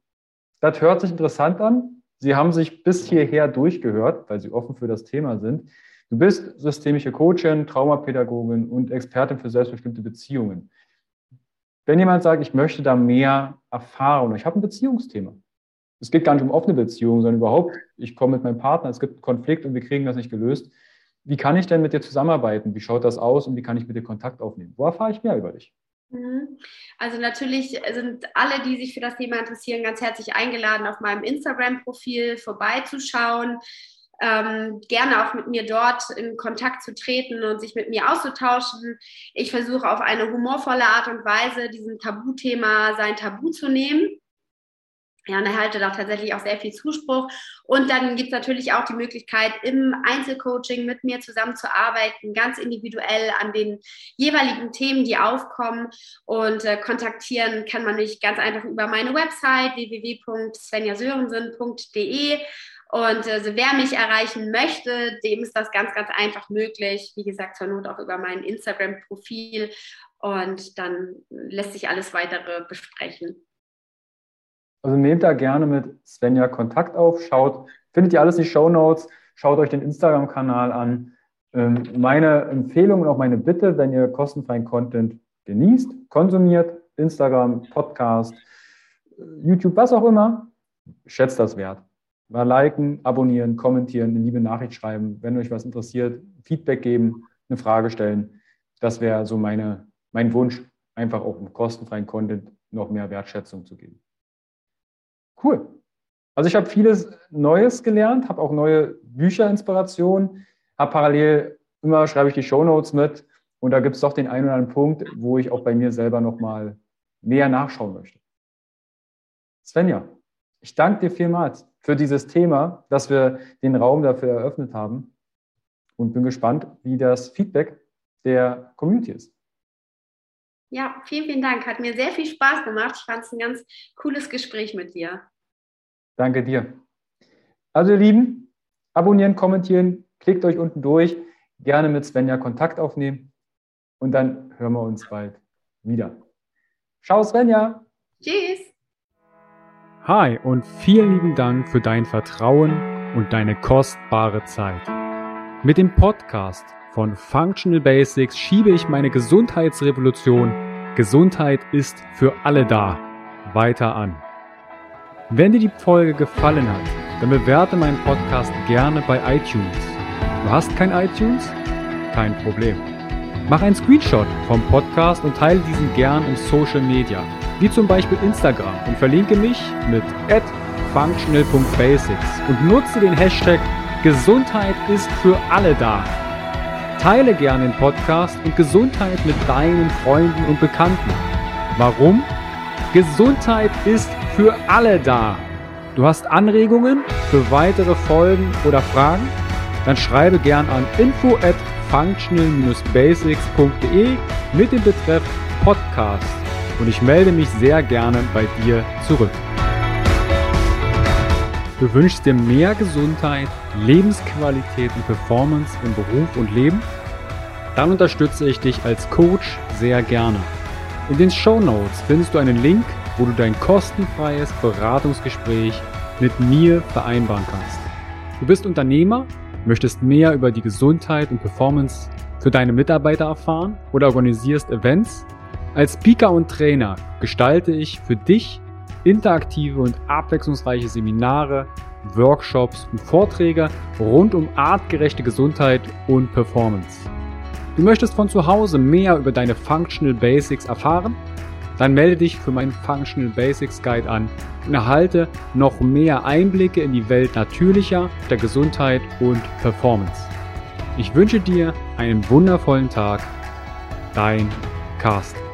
das hört sich interessant an, Sie haben sich bis hierher durchgehört, weil Sie offen für das Thema sind. Du bist systemische Coachin, Traumapädagogin und Expertin für selbstbestimmte Beziehungen. Wenn jemand sagt, ich möchte da mehr Erfahrung, ich habe ein Beziehungsthema, es geht gar nicht um offene Beziehungen, sondern überhaupt, ich komme mit meinem Partner, es gibt Konflikt und wir kriegen das nicht gelöst. Wie kann ich denn mit dir zusammenarbeiten? Wie schaut das aus und wie kann ich mit dir Kontakt aufnehmen? Wo erfahre ich mehr über dich? Mhm. Also natürlich sind alle, die sich für das Thema interessieren, ganz herzlich eingeladen, auf meinem Instagram-Profil vorbeizuschauen. Ähm, gerne auch mit mir dort in Kontakt zu treten und sich mit mir auszutauschen. Ich versuche auf eine humorvolle Art und Weise diesem Tabuthema sein Tabu zu nehmen ja, und erhalte da tatsächlich auch sehr viel Zuspruch. Und dann gibt es natürlich auch die Möglichkeit, im Einzelcoaching mit mir zusammenzuarbeiten, ganz individuell an den jeweiligen Themen, die aufkommen. Und äh, kontaktieren kann man mich ganz einfach über meine Website www.svenjasörensen.de. Und also wer mich erreichen möchte, dem ist das ganz, ganz einfach möglich. Wie gesagt, zur Not auch über mein Instagram-Profil. Und dann lässt sich alles weitere besprechen. Also nehmt da gerne mit Svenja Kontakt auf, schaut, findet ihr alles in die Show Notes, schaut euch den Instagram-Kanal an. Ähm, meine Empfehlung und auch meine Bitte, wenn ihr kostenfreien Content genießt, konsumiert, Instagram, Podcast, YouTube, was auch immer, schätzt das wert. Mal liken, abonnieren, kommentieren, eine liebe Nachricht schreiben, wenn euch was interessiert, Feedback geben, eine Frage stellen. Das wäre so meine, mein Wunsch, einfach auch einen kostenfreien Content noch mehr Wertschätzung zu geben. Cool. Also ich habe vieles Neues gelernt, habe auch neue Bücherinspirationen, habe parallel immer schreibe ich die Shownotes mit und da gibt es doch den einen oder anderen Punkt, wo ich auch bei mir selber nochmal näher nachschauen möchte. Svenja, ich danke dir vielmals für dieses Thema, dass wir den Raum dafür eröffnet haben und bin gespannt, wie das Feedback der Community ist. Ja, vielen, vielen Dank. Hat mir sehr viel Spaß gemacht. Ich fand es ein ganz cooles Gespräch mit dir. Danke dir. Also ihr Lieben, abonnieren, kommentieren, klickt euch unten durch, gerne mit Svenja Kontakt aufnehmen und dann hören wir uns bald wieder. Ciao Svenja. Tschüss. Hi und vielen lieben Dank für dein Vertrauen und deine kostbare Zeit. Mit dem Podcast von Functional Basics schiebe ich meine Gesundheitsrevolution Gesundheit ist für alle da weiter an. Wenn dir die Folge gefallen hat, dann bewerte meinen Podcast gerne bei iTunes. Du hast kein iTunes? Kein Problem. Mach einen Screenshot vom Podcast und teile diesen gern in Social Media wie zum Beispiel Instagram und verlinke mich mit functional.basics und nutze den Hashtag Gesundheit ist für alle da. Teile gerne den Podcast und Gesundheit mit deinen Freunden und Bekannten. Warum? Gesundheit ist für alle da. Du hast Anregungen für weitere Folgen oder Fragen? Dann schreibe gern an info at functional-basics.de mit dem Betreff Podcast und ich melde mich sehr gerne bei dir zurück. Du wünschst dir mehr Gesundheit, Lebensqualität und Performance im Beruf und Leben? Dann unterstütze ich dich als Coach sehr gerne. In den Show Notes findest du einen Link, wo du dein kostenfreies Beratungsgespräch mit mir vereinbaren kannst. Du bist Unternehmer, möchtest mehr über die Gesundheit und Performance für deine Mitarbeiter erfahren oder organisierst Events als Speaker und Trainer gestalte ich für dich interaktive und abwechslungsreiche Seminare, Workshops und Vorträge rund um artgerechte Gesundheit und Performance. Du möchtest von zu Hause mehr über deine Functional Basics erfahren? Dann melde dich für meinen Functional Basics Guide an und erhalte noch mehr Einblicke in die Welt natürlicher, der Gesundheit und Performance. Ich wünsche dir einen wundervollen Tag. Dein Carsten.